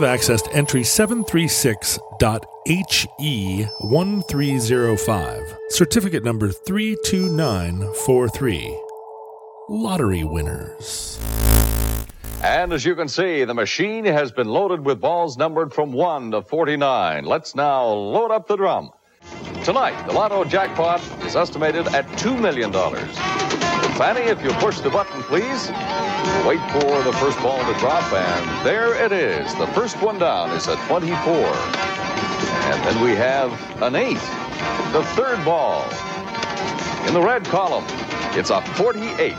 Have accessed entry 736.HE1305, certificate number 32943. Lottery winners. And as you can see, the machine has been loaded with balls numbered from 1 to 49. Let's now load up the drum. Tonight, the Lotto jackpot is estimated at $2 million. Fanny, if you push the button, please. Wait for the first ball to drop, and there it is. The first one down is a 24. And then we have an 8. The third ball. In the red column, it's a 48.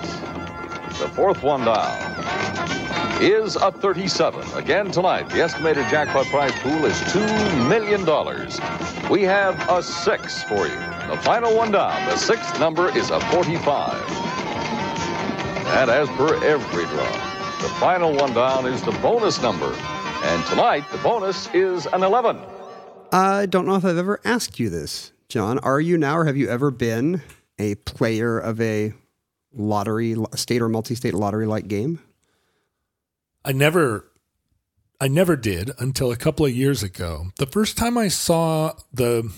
The fourth one down is a 37. Again tonight, the estimated jackpot prize pool is $2 million. We have a 6 for you. The final one down, the sixth number is a 45. And as per every draw, the final one down is the bonus number. And tonight, the bonus is an 11. I don't know if I've ever asked you this, John. Are you now, or have you ever been a player of a lottery, state or multi state lottery like game? I never I never did until a couple of years ago. The first time I saw the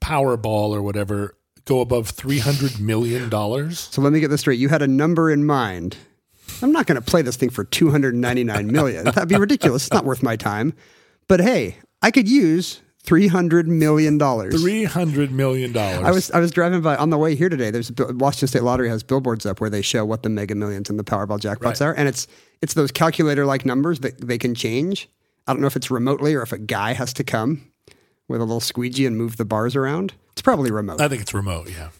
Powerball or whatever go above 300 million dollars. So let me get this straight. You had a number in mind. I'm not going to play this thing for 299 million. That'd be ridiculous. It's not worth my time. But hey, I could use 300 million dollars. 300 million dollars. I was I was driving by on the way here today. There's Washington State Lottery has billboards up where they show what the Mega Millions and the Powerball jackpots Right. are, and it's it's those calculator like numbers that they can change. I don't know if it's remotely or if a guy has to come with a little squeegee and move the bars around. It's probably remote. I think it's remote, yeah.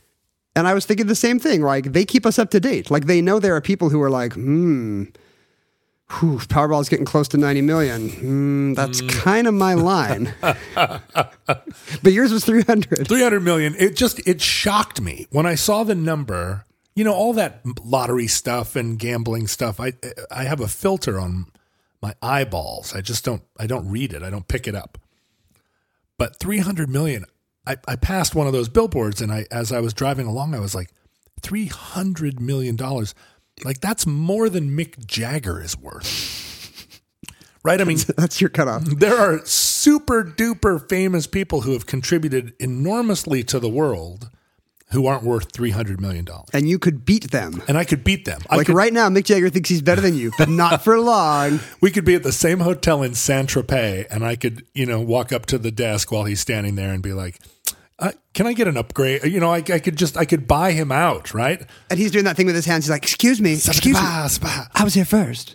And I was thinking the same thing. Like they keep us up to date. Like they know there are people who are like, hmm, whew, Powerball's getting close to 90 million. Hmm, that's kind of my line. but yours was 300. 300 million. It just it shocked me when I saw the number. You know all that lottery stuff and gambling stuff. I I have a filter on my eyeballs. I just don't I don't read it. I don't pick it up. But 300 million. I, I passed one of those billboards and I as I was driving along I was like 300 million dollars. Like that's more than Mick Jagger is worth. Right? I mean That's your cutoff. there are super duper famous people who have contributed enormously to the world who aren't worth $300 million. And you could beat them. And I could beat them. I Like could, right now, Mick Jagger thinks he's better than you, but not for long. we could be at the same hotel in Saint Tropez and I could, you know, walk up to the desk while he's standing there and be like, uh, can I get an upgrade? You know, I, I could just, I could buy him out, right? And he's doing that thing with his hands. He's like, "Excuse me, excuse me, I was here first.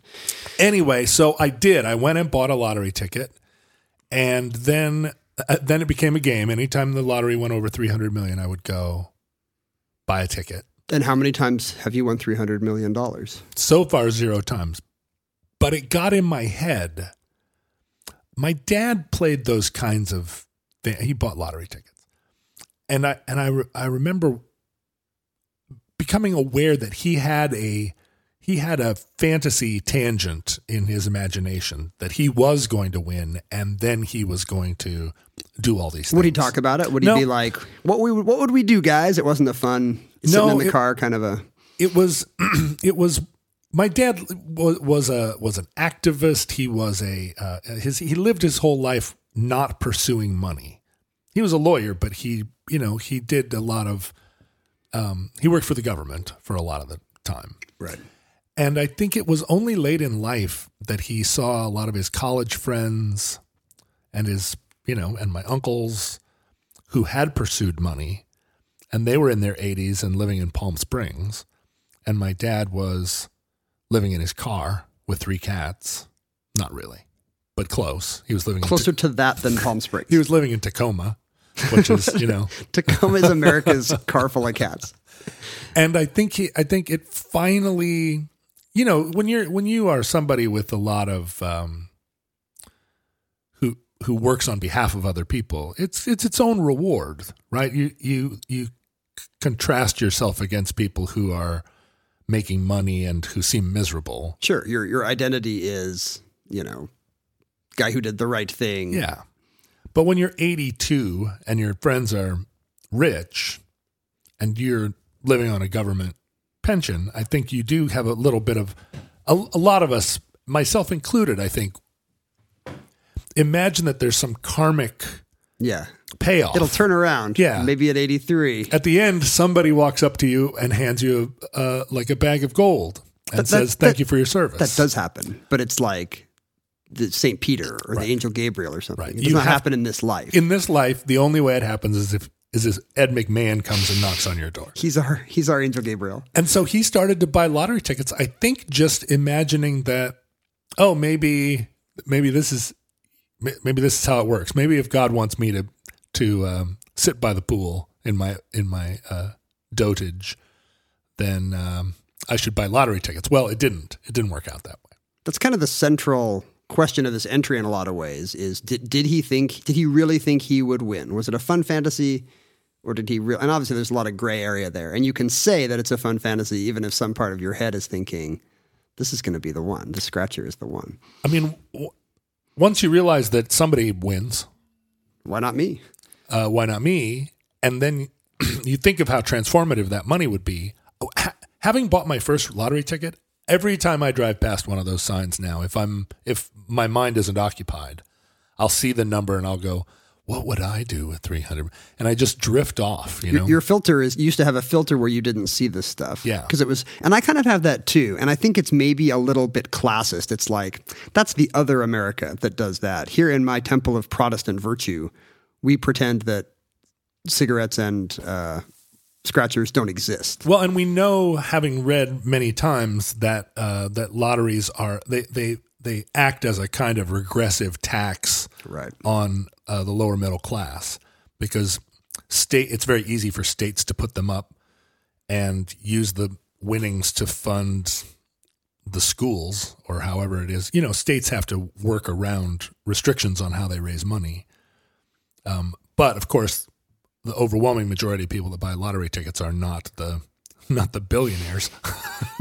Anyway, so I did. I went and bought a lottery ticket, and then uh, then it became a game. Anytime the lottery went over three hundred million, I would go buy a ticket. And how many times have you won three hundred million dollars? So far, zero times, but it got in my head. My dad played those kinds of. Things. He bought lottery tickets, and I and I re- I remember becoming aware that he had a he had a fantasy tangent in his imagination that he was going to win and then he was going to do all these things. Would he talk about it? Would he No. be like, "What we what would we do, guys?" It wasn't a fun sitting No, in the it- car kind of a. It was it was my dad was, was a was an activist. He was a uh, his he lived his whole life not pursuing money. he was a lawyer, but he you know he did a lot of um, he worked for the government for a lot of the time. Right. And I think it was only late in life that he saw a lot of his college friends and his, you know, and my uncles who had pursued money and they were in their 80s and living in Palm Springs. And my dad was living in his car with three cats. Not really, but close. He was living Closer to that than Palm Springs. he was living in Tacoma, which is, you know, Tacoma is America's car full of cats. and I think he, I think it finally, you know, when you're when you are somebody with a lot of um, who works on behalf of other people, it's it's its own reward, right? You you you contrast yourself against people who are making money and who seem miserable. Sure, your your identity is, you know, guy who did the right thing. Yeah. But when you're 82 and your friends are rich and you're living on a government pension, I think you do have a little bit of a, a lot of us, myself included, I think, imagine that there's some karmic Yeah. payoff. It'll turn around. Yeah. Maybe at 83. At the end, somebody walks up to you and hands you uh, like a bag of gold and That- that- says, "Thank that- you for your service." That does happen, but it's like the St. Peter or the angel Gabriel or something. Right. It You does not have- happen in this life. In this life, the only way it happens is if is if Ed McMahon comes and knocks on your door. he's our he's our angel Gabriel. And so he started to buy lottery tickets. I think just imagining that, oh, maybe maybe this is maybe this is how it works. Maybe if God wants me to to um, sit by the pool in my in my uh, dotage, then um, I should buy lottery tickets. Well, it didn't. It didn't work out that way. That's kind of the central question of this entry in a lot of ways is did, did he think did he really think he would win? Was it a fun fantasy or did he real and obviously there's a lot of gray area there. And you can say that it's a fun fantasy even if some part of your head is thinking this is going to be the one. The scratcher is the one. I mean, once you realize that somebody wins, Why not me? uh, why not me? And then you think of how transformative that money would be. Oh, ha- having bought my first lottery ticket, every time I drive past one of those signs now, if I'm if my mind isn't occupied, I'll see the number and I'll go, "What would I do with 300?" And I just drift off, you Your, know. your filter is used to have a filter where you didn't see this stuff. Yeah. Because it was, and I kind of have that too. And I think it's maybe a little bit classist. It's like, that's the other America that does that. Here in my temple of Protestant virtue, we pretend that cigarettes and uh, scratchers don't exist. Well, and we know, having read many times, that uh, that lotteries are they they they act as a kind of regressive tax Right. on uh, the lower middle class because state it's very easy for states to put them up and use the winnings to fund the schools or however it is. You know, states have to work around restrictions on how they raise money. Um, but of course, the overwhelming majority of people that buy lottery tickets are not the not the billionaires.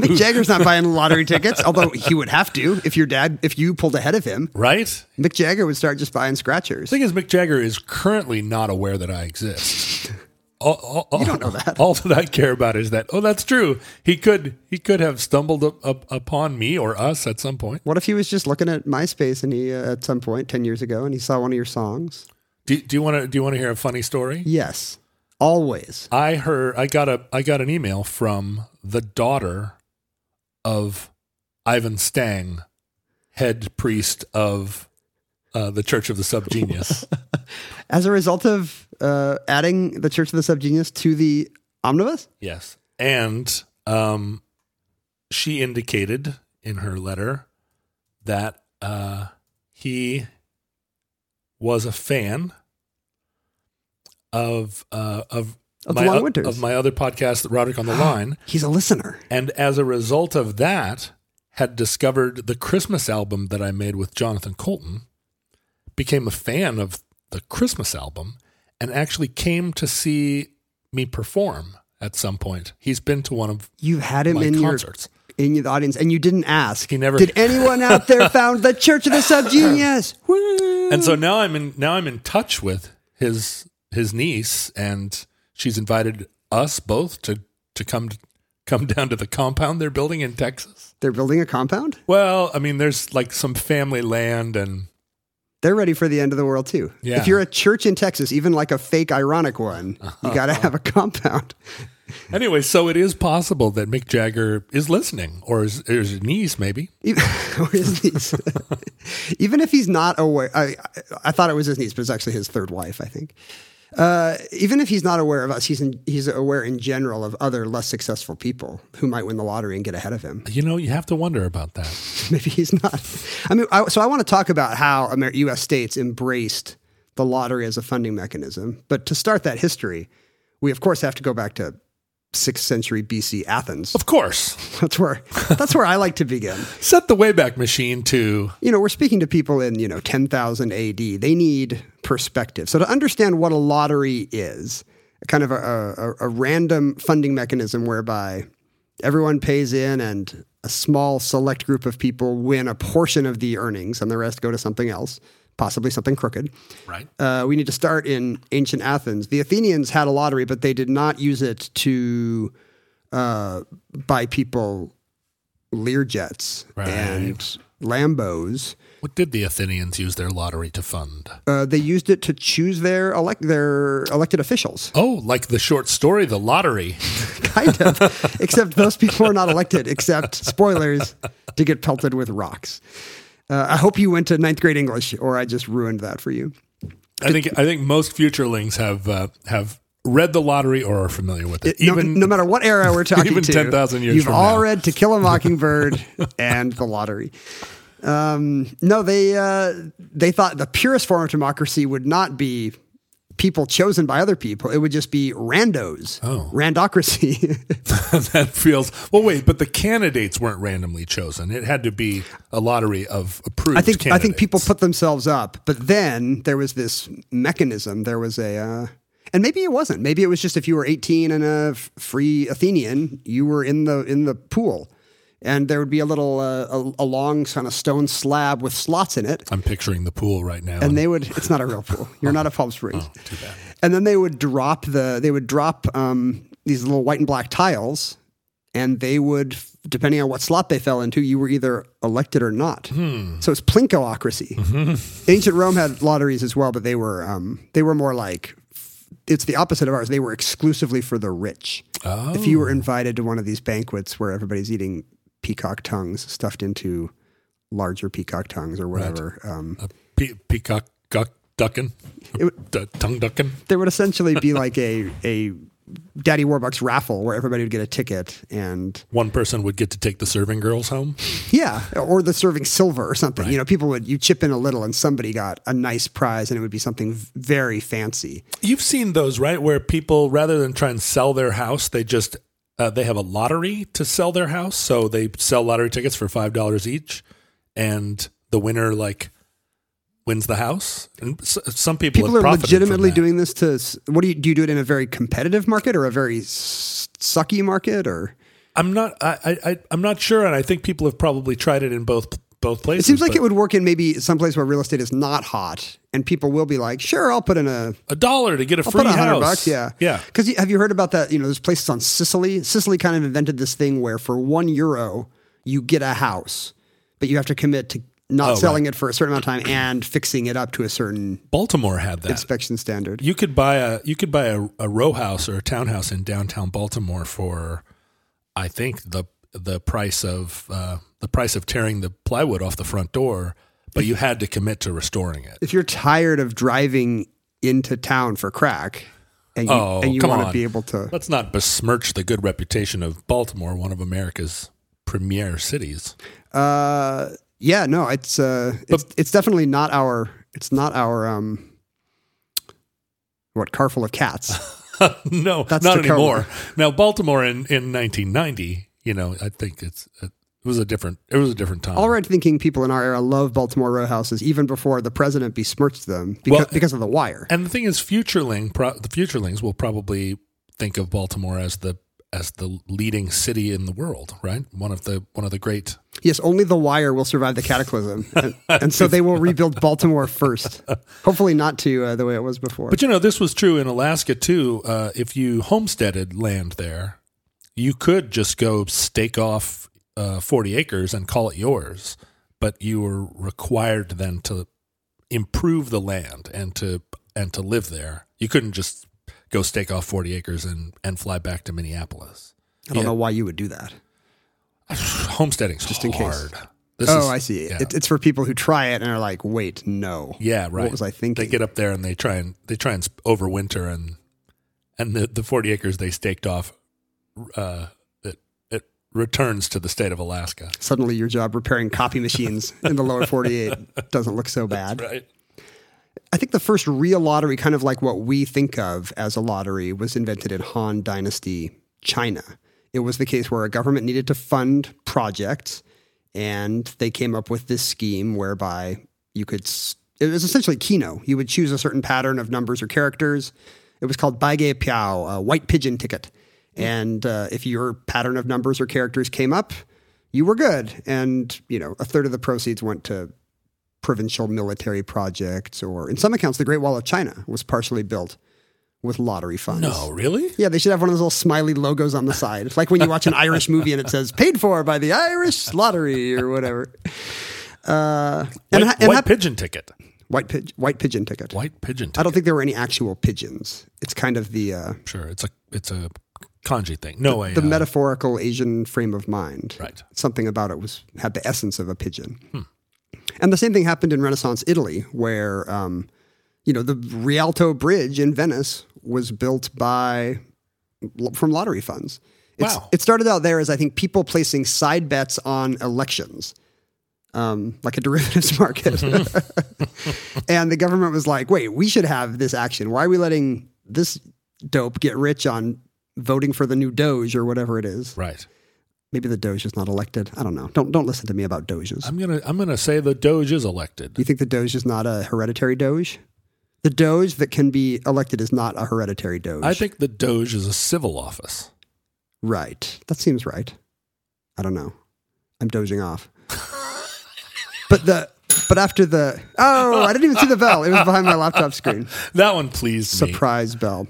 Mick Jagger's not buying lottery tickets, although he would have to if your dad, if you pulled ahead of him. right? Mick Jagger would start just buying scratchers. The thing is, Mick Jagger is currently not aware that I exist. All, all, all, You don't know that. All that I care about is that. Oh, that's true. He could he could have stumbled up, up, upon me or us at some point. What if he was just looking at MySpace and he, uh, at some point, 10 years ago, and he saw one of your songs? Do, do you want to do you want to hear a funny story? Yes. Always. I heard I got a I got an email from the daughter of Ivan Stang, head priest of uh, the Church of the Subgenius. As a result of uh, adding the Church of the Subgenius to the omnibus? Yes. And um, she indicated in her letter that uh, he was a fan of uh, of Of the my Long o- Winters. of my other podcast, Roderick on the Line, He's a listener. and as a result of that, had discovered the Christmas album that I made with Jonathan Coulton, became a fan of the Christmas album, and actually came to see me perform at some point. He's been to one of You had him my in concerts. your in the audience, and you didn't ask. He never- Did anyone out there found the Church of the Subgenius? Woo! and so now I'm in now I'm in touch with his his niece, and she's invited us both to to come come down to the compound they're building in Texas. They're building a compound. Well, I mean, there's like some family land, and they're ready for the end of the world too. Yeah. If you're a church in Texas, even like a fake ironic one, you uh-huh. got to have a compound. Anyway, so it is possible that Mick Jagger is listening, or his, or his niece, maybe. Even, or his niece. even if he's not aware, I, I, I thought it was his niece, but it's actually his third wife, I think. Uh, even if he's not aware of us, he's in, he's aware in general of other less successful people who might win the lottery and get ahead of him. You know, you have to wonder about that. Maybe he's not. I mean, I, so I want to talk about how Amer- U.S. states embraced the lottery as a funding mechanism. But to start that history, we of course have to go back to sixth century BC Athens. Of course, That's where that's where I like to begin. set the Wayback Machine to You know, we're speaking to people in you know ten thousand AD. They need perspective. So to understand what a lottery is, kind of a, a, a random funding mechanism whereby everyone pays in and a small select group of people win a portion of the earnings and the rest go to something else, possibly something crooked. right. Uh, we need to start in ancient Athens. The Athenians had a lottery, but they did not use it to uh, buy people Learjets Right. and Lambos. What did the Athenians use their lottery to fund? Uh, they used it to choose their elect their elected officials, Oh, like the short story, The Lottery. kind of. except those people are not elected. Except spoilers, to get pelted with rocks. Uh, I hope you went to ninth grade English, or I just ruined that for you. I think I think most futurelings have uh, have read The Lottery or are familiar with it. no, Even no matter what era we're talking even to, 10,000 years you've all now. read To Kill a Mockingbird and The Lottery. Um, no, they uh, they thought the purest form of democracy would not be people chosen by other people; it would just be randos, Oh. randocracy. that feels well. Wait, but the candidates weren't randomly chosen. It had to be a lottery of approved. I think I think people put themselves up, but then there was this mechanism. There was a, uh, and maybe it wasn't. Maybe it was just if you were 18 and a free Athenian, you were in the in the pool, and there would be a little uh, a, a long kind of stone slab with slots in it, I'm picturing the pool right now. and they would. It's not a real pool. You're not a Palm Springs. Oh, too bad. And then they would drop the they would drop um, these little white and black tiles, and they would, depending on what slot they fell into, you were either elected or not. Hmm. So it's plinkoocracy. Mm-hmm. Ancient Rome had lotteries as well, but they were um, they were more like it's the opposite of ours. They were exclusively for the rich. Oh. If you were invited to one of these banquets where everybody's eating peacock tongues stuffed into larger peacock tongues or whatever, um, A pe- peacock guck, ducking, D- tongue ducking. there would essentially be like a a Daddy Warbucks raffle where everybody would get a ticket and One person would get to take the serving girls home. yeah, or the serving silver or something. You know, people would you chip in a little and somebody got a nice prize and it would be something very fancy. You've seen those, right? Where people, rather than try and sell their house, they just uh, they have a lottery to sell their house. So they sell lottery tickets for five dollars each, and the winner like wins the house. And s- some people People have are legitimately doing this to what do you do you do it in a very competitive market or a very s- sucky market or I'm not. I, I. I- I'm not sure, and I think people have probably tried it in both both places. it seems like but it would work in maybe some place where real estate is not hot and people will be like, sure, I'll put in a a dollar to get a I'll free put a hundred house. bucks, yeah, yeah. Because have you heard about that? You know, there's places on Sicily. Sicily kind of invented this thing where for one euro you get a house, but you have to commit to not Oh, selling right. it for a certain amount of time and fixing it up to a certain Baltimore had that. inspection standard. You could buy a you could buy a, a row house or a townhouse in downtown Baltimore for, I think the the price of uh, the price of tearing the plywood off the front door, but you had to commit to restoring it. if you're tired of driving into town for crack, and you, Oh, and you come want to be able to, Let's not besmirch the good reputation of Baltimore, one of America's premier cities. uh, yeah, no, it's uh, it's it's definitely not our, it's not our um, what car full of cats. no, That's not anymore. Now, Baltimore in, in 1990, you know, I think it's it was a different it was a different time. All right, thinking people in our era love Baltimore row houses even before the president besmirched them because, Well, because of the wire. And the thing is, Futureling, pro- the Futurelings will probably think of Baltimore as the as the leading city in the world, right? One of the one of the great. Yes, only the wire will survive the cataclysm, and, and so they will rebuild Baltimore first. Hopefully, not to uh, the way it was before. But you know, this was true in Alaska too. Uh, if you homesteaded land there, you could just go stake off uh, forty acres and call it yours, but you were required then to improve the land and to and to live there. You couldn't just go stake off 40 acres and and fly back to Minneapolis. I don't Yeah. know why you would do that. Homesteading's just in case. hard. This oh, is- I see. Yeah. It, it's for people who try it and are like, wait, no. yeah, right. What was I thinking? They get up there and they try and they try and overwinter and and the, the 40 acres they staked off uh returns to the state of Alaska. Suddenly your job repairing copy machines in the lower 48 doesn't look so bad. Right. I think the first real lottery, kind of like what we think of as a lottery, was invented in Han Dynasty China. It was the case where a government needed to fund projects, and they came up with this scheme whereby you could. It was essentially Keno. You would choose a certain pattern of numbers or characters. It was called Baige Piao, a white pigeon ticket. And uh, if your pattern of numbers or characters came up, you were good. And, you know, a third of the proceeds went to provincial military projects, or in some accounts, the Great Wall of China was partially built with lottery funds. No, really? Yeah, they should have one of those little smiley logos on the side. It's like when you watch an Irish movie and it says "paid for by the Irish Lottery" or whatever. Uh, and, White, ha- and white hap- pigeon ticket. white, pig- white pigeon ticket. White pigeon ticket. I don't think there were any actual pigeons. It's kind of the uh, sure. It's a it's a kanji thing. No way. the metaphorical Asian frame of mind. Right. Something about it was had the essence of a pigeon. And the same thing happened in Renaissance Italy, where um, you know the Rialto Bridge in Venice was built by from lottery funds. It's, Wow. It started out there as I think people placing side bets on elections. Um, like a derivatives market. and the government was like, wait, we should have this action. Why are we letting this dope get rich on voting for the new Doge or whatever it is? right. Maybe the Doge is not elected. I don't know. Don't don't listen to me about Doges. I'm gonna I'm gonna say the Doge is elected. you think the Doge is not a hereditary Doge? The Doge that can be elected is not a hereditary Doge. I think the Doge is a civil office. Right. That seems right. I don't know. I'm dozing off. but the but after the oh, I didn't even see the bell. It was behind my laptop screen. That one pleased me. Surprise bell.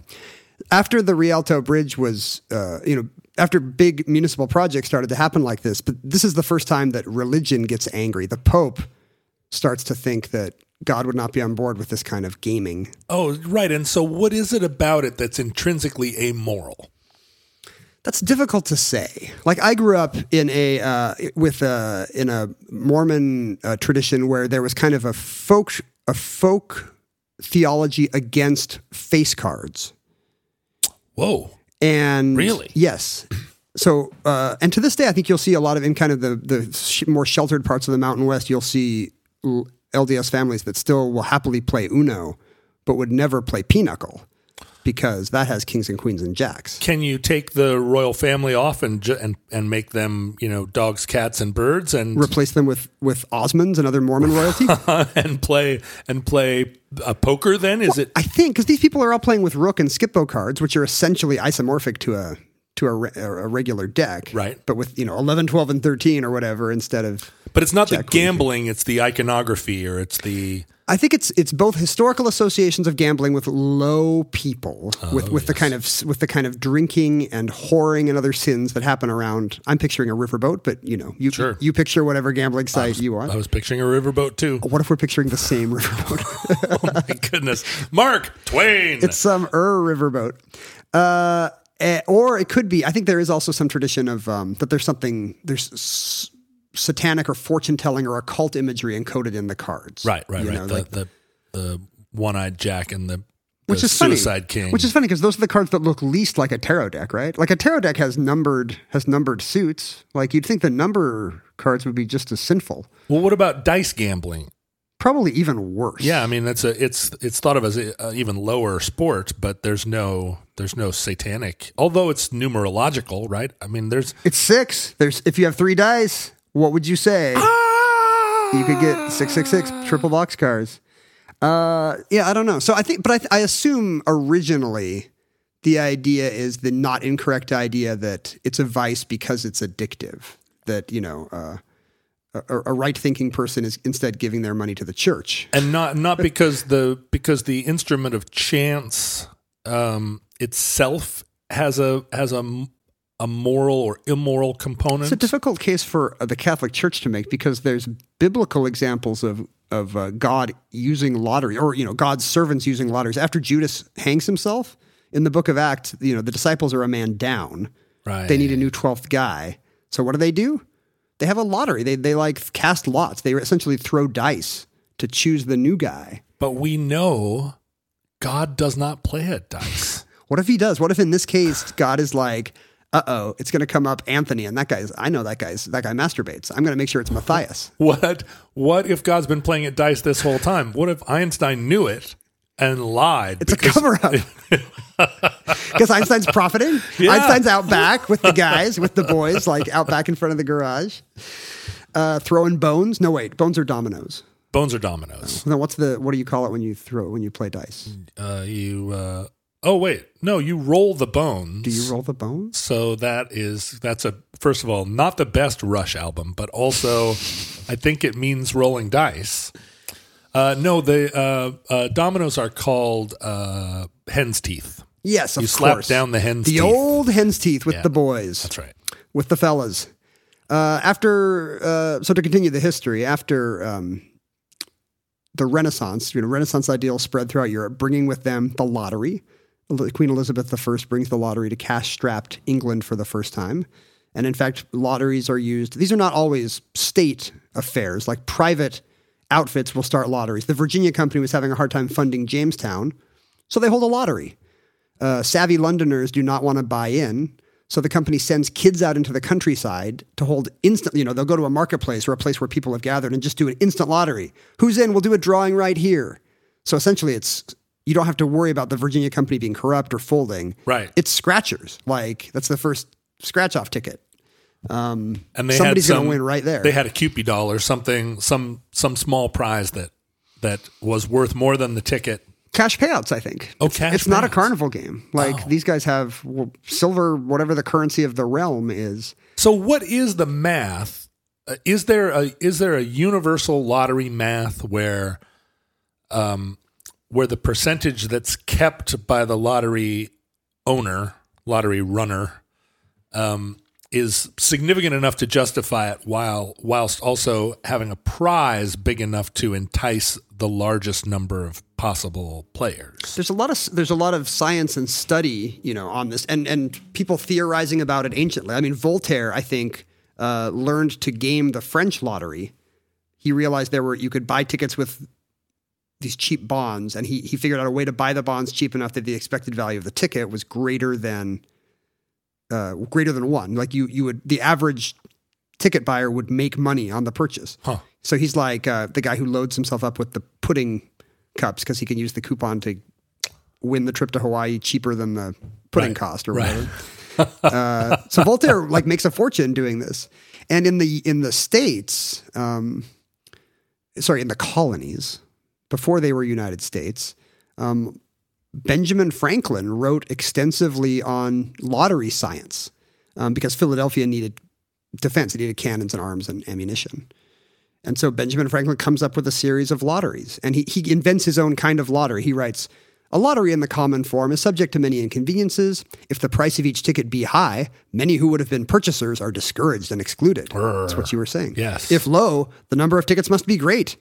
After the Rialto Bridge was, uh, you know, after big municipal projects started to happen like this, but this is the first time that religion gets angry. The Pope starts to think that God would not be on board with this kind of gaming. Oh, right. And so, what is it about it that's intrinsically amoral? That's difficult to say. Like I grew up in a uh, with a in a Mormon uh, tradition where there was kind of a folk a folk theology against face cards. Whoa. And Really? yes. So, uh, and to this day, I think you'll see a lot of in kind of the the sh- more sheltered parts of the Mountain West. You'll see LDS families that still will happily play Uno, but would never play Pinochle because that has kings and queens and jacks. Can you take the royal family off and ju- and and make them, you know, dogs, cats, and birds, and Replace them with with Osmonds and other Mormon royalty. and play and play a poker? Then is it? I think because these people are all playing with Rook and Skip-Bo cards, which are essentially isomorphic to a to a, re- a regular deck, Right. But with you know 11, 12, and thirteen or whatever instead of. But it's not the gambling; it's the iconography, or it's the I think it's it's both historical associations of gambling with low people, Oh, with with the kind of with the kind of drinking and whoring and other sins that happen around. I'm picturing a riverboat, but you know, you Sure. you picture whatever gambling site you want. I was picturing a riverboat too. what if we're picturing the same riverboat? oh my goodness, Mark Twain. it's some Ur riverboat. Uh, eh, or it could be. I think there is also some tradition of um, that there's something there's satanic or fortune telling or occult imagery encoded in the cards. right, right, You right. know, the, like- the the one-eyed Jack and the, which is Suicide funny, King. Which is funny because those are the cards that look least like a tarot deck, right? Like a tarot deck has numbered has numbered suits. Like you'd think the number cards would be just as sinful. well, what about dice gambling? Probably even worse. Yeah, I mean that's a it's it's thought of as a, a even lower sport, but there's no there's no satanic. Although it's numerological, right? I mean, there's It's six. There's if you have three dice, what would you say? you could get six six six triple box cars. Uh, yeah, I don't know. So I think, but I, th- I assume originally the idea is the not incorrect idea that it's a vice because it's addictive. That you know, uh, a, a right thinking person is instead giving their money to the church. and not not because the because the instrument of chance um, itself has a has a a moral or immoral component. It's a difficult case for uh, the Catholic Church to make because there's biblical examples of of uh, God using lottery, or you know, God's servants using lotteries. After Judas hangs himself in the Book of Acts, you know, the disciples are a man down. Right. They need a new twelfth guy. So what do they do? They have a lottery. They they like cast lots. They essentially throw dice to choose the new guy. But we know God does not play at dice. What if he does? What if in this case God is like, uh oh, it's going to come up Anthony, and that guy's. I know that guy's. That guy masturbates. I'm going to make sure it's Matthias. what what if God's been playing at dice this whole time? What if Einstein knew it and lied? It's a cover up. Because Einstein's profiting. Yeah. Einstein's out back with the guys, with the boys, like out back in front of the garage, uh, throwing bones. No, wait, bones are dominoes. Bones are dominoes. No, what's the what do you call it when you throw when you play dice? Uh, you uh, oh wait no you roll the bones. Do you roll the bones? So that is that's a first of all not the best Rush album, but also I think it means rolling dice. Uh, no, the uh, uh, dominoes are called uh, hen's teeth. Yes, of course. You slap course. down the hen's teeth. the teeth. old hen's teeth with Yeah. the boys. That's right. with the fellas. Uh, after, uh, so to continue the history, after um, the Renaissance, you know, Renaissance ideals spread throughout Europe, bringing with them the lottery. Queen Elizabeth I brings the lottery to cash-strapped England for the first time. And in fact, lotteries are used. These are not always state affairs. Like private outfits will start lotteries. The Virginia Company was having a hard time funding Jamestown, so they hold a lottery uh, savvy Londoners do not want to buy in. So the company sends kids out into the countryside to hold instant, you know, they'll go to a marketplace or a place where people have gathered and just do an instant lottery. Who's in? We'll do a drawing right here. So essentially it's you don't have to worry about the Virginia company being corrupt or folding. Right. It's scratchers. Like that's the first scratch off ticket. And they Somebody's had gonna win right there. They had a Cupid doll or something, some some small prize that that was worth more than the ticket. Cash payouts, I think. Oh, it's, cash it's not a carnival game. Like Oh. these guys have well, silver, whatever the currency of the realm is. So, what is the math? Uh, is there a is there a universal lottery math where, um, where the percentage that's kept by the lottery owner, lottery runner, um, is significant enough to justify it, while whilst also having a prize big enough to entice the largest number of possible players? there's a lot of there's a lot of science and study you know on this and and people theorizing about it anciently i mean voltaire i think uh, learned to game the french lottery he realized there were you could buy tickets with these cheap bonds and he he figured out a way to buy the bonds cheap enough that the expected value of the ticket was greater than uh, greater than one like you you would the average ticket buyer would make money on the purchase Huh. so he's like uh, the guy who loads himself up with the pudding cups because he can use the coupon to win the trip to Hawaii cheaper than the pudding Right. cost or Right. whatever. uh, so Voltaire like makes a fortune doing this, and in the in the states, um, sorry, in the colonies before they were United States, um, Benjamin Franklin wrote extensively on lottery science um, because Philadelphia needed defense; it needed cannons and arms and ammunition. And so Benjamin Franklin comes up with a series of lotteries and he, he invents his own kind of lottery. He writes, a lottery in the common form is subject to many inconveniences. If the price of each ticket be high, many who would have been purchasers are discouraged and excluded. That's what you were saying. Yes. If low, the number of tickets must be great.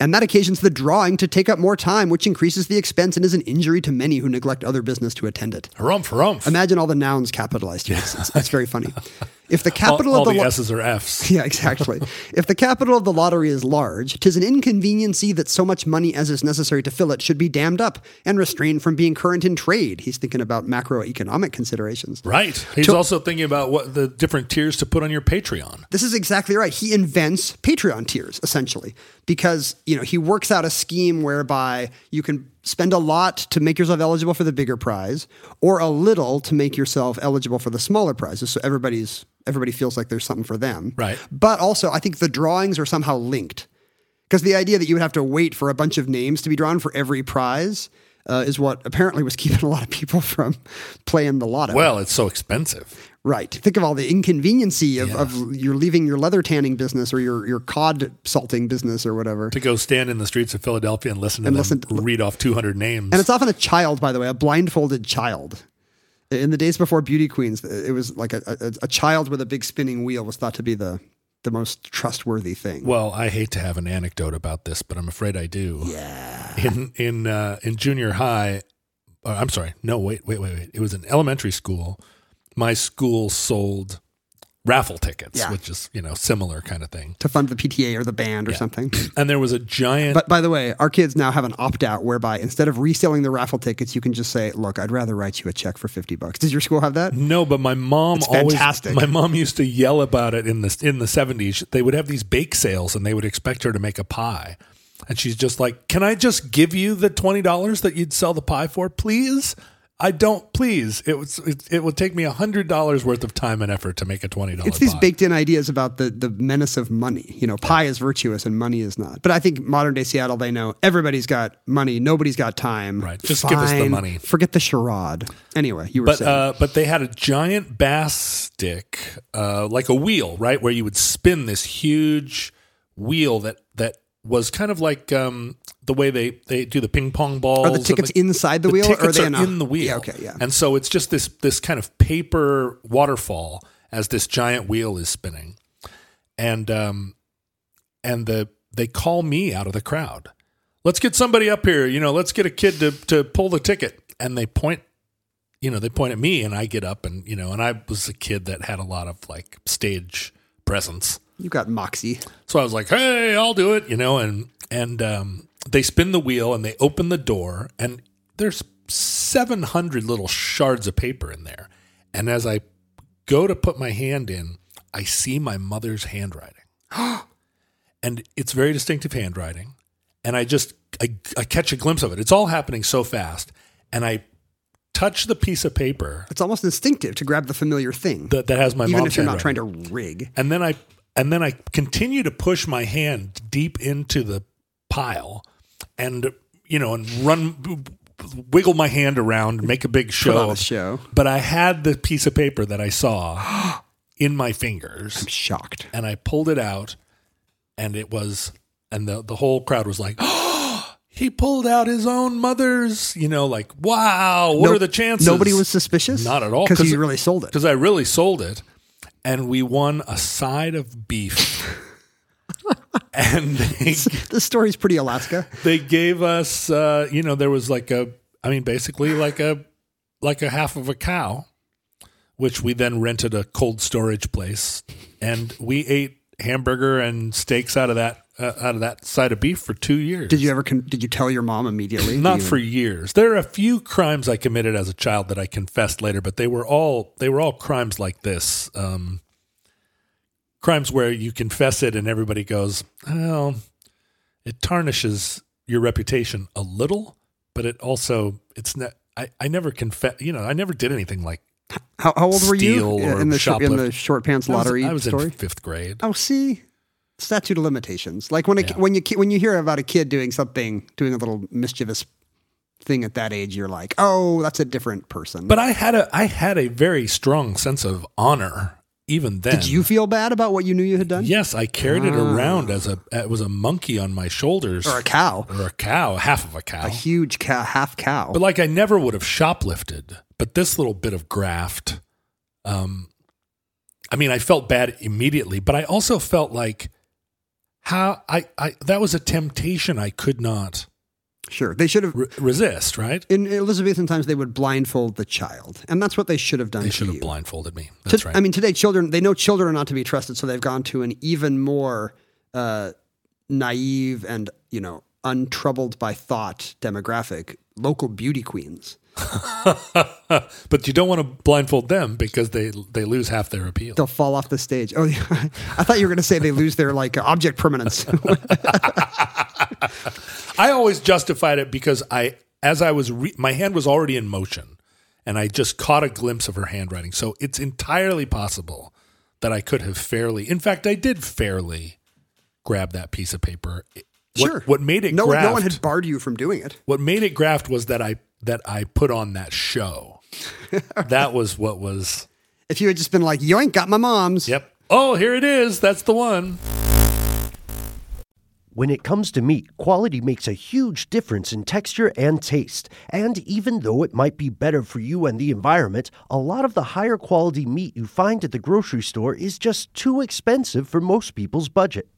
And that occasions the drawing to take up more time, which increases the expense and is an injury to many who neglect other business to attend it. Harumph, harumph. Imagine all the nouns capitalized here. It's, it's, it's very funny. If the capital all of the, the lo- S's are F's. yeah, exactly. if the capital of the lottery is large, 'tis an inconveniency that so much money as is necessary to fill it should be dammed up and restrained from being current in trade. He's thinking about macroeconomic considerations. Right. He's To- also thinking about what the different tiers to put on your Patreon. This is exactly right. He invents Patreon tiers essentially because, you know, he works out a scheme whereby you can spend a lot to make yourself eligible for the bigger prize or a little to make yourself eligible for the smaller prizes so everybody's everybody feels like there's something for them. Right. But also, I think the drawings are somehow linked because the idea that you would have to wait for a bunch of names to be drawn for every prize uh, is what apparently was keeping a lot of people from playing the lotto. Well, it's so expensive. Right. Think of all the inconveniency of, of you're leaving your leather tanning business or your, your cod salting business or whatever. To go stand in the streets of Philadelphia and listen to And them listen to- read off 200 names. And it's often a child, by the way, a blindfolded child. In the days before beauty queens, it was like a, a, a child with a big spinning wheel was thought to be the the most trustworthy thing. Well, I hate to have an anecdote about this, but I'm afraid I do. yeah. In in uh, in junior high, uh, I'm sorry. No, wait, wait, wait, wait. It was in elementary school. My school sold raffle tickets, Yeah. which is you know similar kind of thing. To fund the PTA or the band or something. And there was a giant. But by the way, our kids now have an opt out whereby instead of reselling the raffle tickets, you can just say, "Look, I'd rather write you a check for fifty bucks." Does your school have that? no, but my mom It's always. fantastic. My mom used to yell about it in the in the seventies. They would have these bake sales, and they would expect her to make a pie, and she's just like, "Can I just give you the twenty dollars that you'd sell the pie for, please?" I don't. Please, it was. It, it would take me a hundred dollars worth of time and effort to make a twenty dollars. It's these baked in ideas about the the menace of money. You know, pie is virtuous and money is not. But I think modern day Seattle, they know everybody's got money, nobody's got time. Right. Just give us the money. Forget the charade. Anyway, you were but saying. uh, but they had a giant bass stick, uh, like a wheel, right, where you would spin this huge wheel that that was kind of like um, the way they, they do the ping pong balls. Are the tickets inside the wheel, or are they are in in the wheel? Yeah, okay, yeah. And so it's just this this kind of paper waterfall as this giant wheel is spinning, and um, and the they call me out of the crowd. Let's get somebody up here. You know, let's get a kid to to pull the ticket, and they point you know, they point at me and I get up and, you know, and I was a kid that had a lot of like stage presence. You got moxie. So I was like, "Hey, I'll do it," you know, and and um, they spin the wheel and they open the door and there's 700 little shards of paper in there. And as I go to put my hand in, I see my mother's handwriting. and it's very distinctive handwriting. And I just I, I catch a glimpse of it. It's all happening so fast. And I touch the piece of paper It's almost instinctive to grab the familiar thing, that, that has my even if you're not trying to rig. and then I and then I continue to push my hand deep into the pile, and you know, and run, wiggle my hand around, make a big show. a show. But I had the piece of paper that I saw in my fingers, I'm Shocked. and I pulled it out, and it was, and the the whole crowd was like. He pulled out his own mother's, you know, like, wow, what No- are the chances? Nobody was suspicious. Not at all. because he really sold it. Because I really sold it. And we won a side of beef. and they, This story's pretty Alaska. they gave us, uh, you know, there was like a, I mean, basically like a, like a half of a cow, which we then rented a cold storage place, and we ate hamburger and steaks out of that uh, out of that side of beef for two years. Did you ever? Con- did you tell your mom immediately? Not You- for years. There are a few crimes I committed as a child that I confessed later, but they were all they were all crimes like this. Um, crimes where you confess it and everybody goes, "Well, it tarnishes your reputation a little, but it also it's not." I, I never confess. You know, I never did anything like How, how old were you in the short, in the short pants I was- lottery I was, story? in fifth grade. Oh, see, statute of limitations. Like when a, Yeah. when you when you hear about a kid doing something, doing a little mischievous thing at that age, you're like, oh, that's a different person. But I had a I had a very strong sense of honor even then. did you feel bad about what you knew you had done? Yes, I carried it around as a it was a monkey on my shoulders Or a cow, or a cow, half of a cow. a huge cow, half cow. But like I never would have shoplifted, but this little bit of graft um I mean, I felt bad immediately, but I also felt like how I I that was a temptation I could not sure, they should have. re- resist, right? In Elizabethan times, they would blindfold the child, and that's what they should have done. They to should have you. blindfolded me. To- That's right. I mean, today children they know children are not to be trusted, so they've gone to an even more uh, naive and you know untroubled by thought demographic. Local beauty queens. but you don't want to blindfold them because they they lose half their appeal. They'll fall off the stage. Oh. I thought you were going to say they lose their like object permanence. I always justified it because I, as I was, re- my hand was already in motion, and I just caught a glimpse of her handwriting. So it's entirely possible that I could have fairly, in fact, I did fairly grab that piece of paper. What, sure. What made it no, graft? no one had barred you from doing it. what made it graft was that I that I put on that show. that was what was. If you had just been like, "You ain't got my mom's," Yep. Oh, here it is. That's the one. When it comes to meat, quality makes a huge difference in texture and taste. And even though it might be better for you and the environment, a lot of the higher quality meat you find at the grocery store is just too expensive for most people's budget.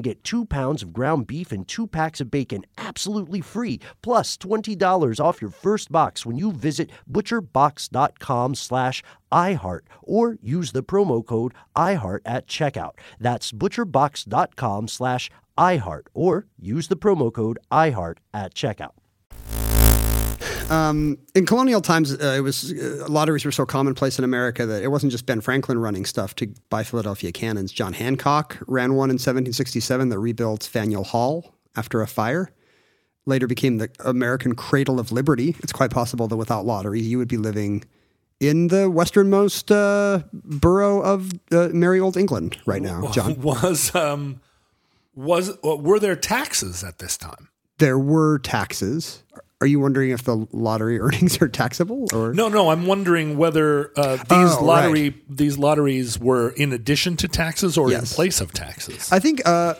get two pounds of ground beef and two packs of bacon absolutely free, plus $20 off your first box when you visit butcherbox.com slash iHeart or use the promo code iHeart at checkout. That's butcherbox.com slash iHeart or use the promo code iHeart at checkout. Um, in colonial times, uh, it was uh, lotteries were so commonplace in America that it wasn't just Ben Franklin running stuff to buy Philadelphia cannons. John Hancock ran one in 1767 that rebuilt Faneuil Hall after a fire. Later became the American cradle of liberty. It's quite possible that without lotteries, you would be living in the westernmost uh, borough of uh, merry old England right now, John. Was um was uh, were there taxes at this time? There were taxes. Are you wondering if the lottery earnings are taxable or No, no. I'm wondering whether uh, these Oh, lottery right. these lotteries were in addition to taxes or Yes. in place of taxes. I think, uh,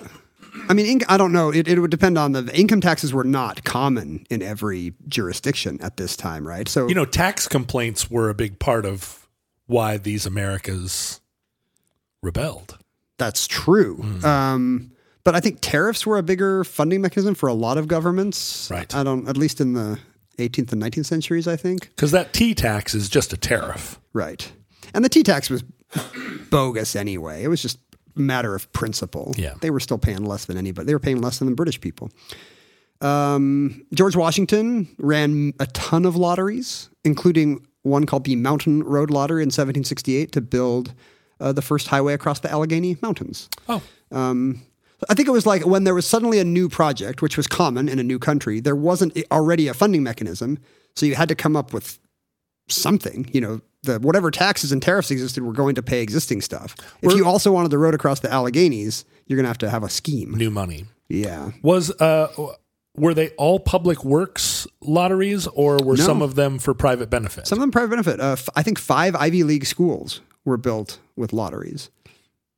I mean, I don't know. It, it would depend on the income taxes were not common in every jurisdiction at this time, right? So, you know, tax complaints were a big part of why these Americas rebelled. that's true. Hmm. Um, but I think tariffs were a bigger funding mechanism for a lot of governments. Right. I don't, at least in the 18th and 19th centuries, I think. Because that tea tax is just a tariff. Right. And the tea tax was bogus anyway. It was just a matter of principle. Yeah. They were still paying less than anybody. They were paying less than the British people. Um, George Washington ran a ton of lotteries, including one called the Mountain Road Lottery in 1768 to build uh, the first highway across the Allegheny Mountains. Oh, I think it was like when there was suddenly a new project, which was common in a new country, there wasn't already a funding mechanism. So you had to come up with something, you know, the whatever taxes and tariffs existed were going to pay existing stuff. If you also wanted the road across the Alleghenies, you're going to have to have a scheme. new money. Yeah. Was uh were they all public works lotteries or were No. some of them for private benefit? Some of them private benefit. Uh, f- I think five Ivy League schools were built with lotteries.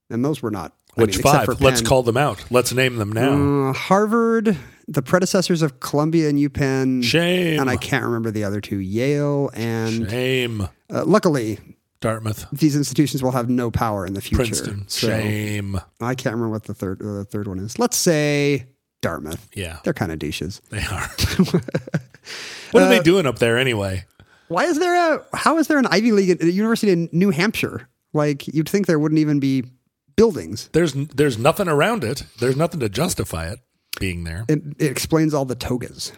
And those were not. I Which mean, five? Let's call them out. Let's name them now. Uh, Harvard, the predecessors of Columbia and UPenn. Shame. And I can't remember the other two, Yale and Shame. uh, luckily Dartmouth. these institutions will have no power in the future. Princeton. So Shame. I can't remember what the third uh, the third one is. Let's say Dartmouth. Yeah, They're kind of douches. they are. what are Uh, they doing up there anyway? Why is there a how is there an Ivy League at a university in New Hampshire? Like you'd think there wouldn't even be buildings. There's there's nothing around it. There's nothing to justify it being there. It, it explains all the togas.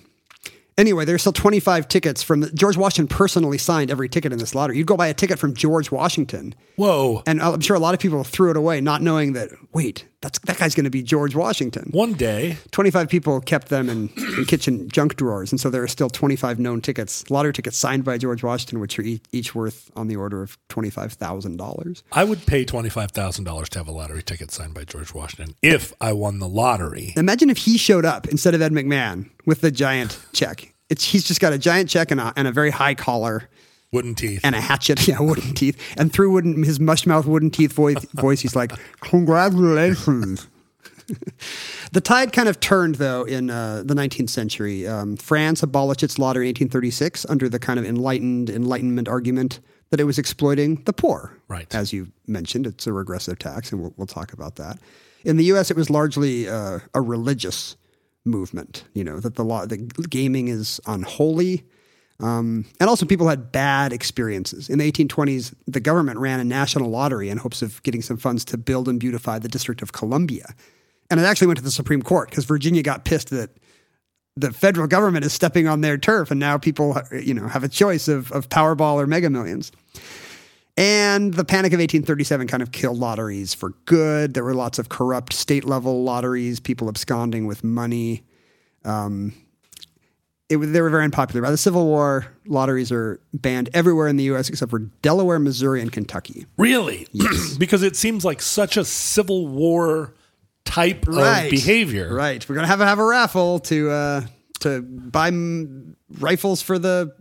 Anyway, there's still 25 tickets from the, George Washington personally signed every ticket in this lottery. You'd go buy a ticket from George Washington, Whoa. and I'm sure a lot of people threw it away, not knowing that. Wait, that's that guy's going to be George Washington. One day, 25 people kept them in, in kitchen junk drawers. And so there are still 25 known tickets, lottery tickets signed by George Washington, which are each, each worth on the order of $25,000. I would pay twenty five thousand dollars to have a lottery ticket signed by George Washington if I won the lottery. Imagine if he showed up instead of Ed McMahon with the giant check. It's, he's just got a giant check and a, and a very high collar Wooden teeth. and a hatchet, yeah, wooden teeth. And through wooden, his mush mouth wooden teeth voice, voice he's like, Congratulations. The tide kind of turned, though, in uh, the 19th century. Um, France abolished its lottery in 1836 under the kind of enlightened Enlightenment argument that it was exploiting the poor. Right. As you mentioned, it's a regressive tax, and we'll, we'll talk about that. In the U.S., it was largely uh, a religious movement. You know that the law, the gaming is unholy. Um, and also, people had bad experiences. In the 1820s, the government ran a national lottery in hopes of getting some funds to build and beautify the District of Columbia. And it actually went to the Supreme Court because Virginia got pissed that the federal government is stepping on their turf, and now people, you know, have a choice of, of Powerball or Mega Millions. And the Panic of 1837 kind of killed lotteries for good. There were lots of corrupt state level lotteries, people absconding with money. Um, it, they were very unpopular. By the Civil War, lotteries are banned everywhere in the U.S. except for Delaware, Missouri, and Kentucky. Really? Yes. because it seems like such a Civil War type of behavior. Right. We're gonna have a, have a raffle to uh, to buy m- rifles for the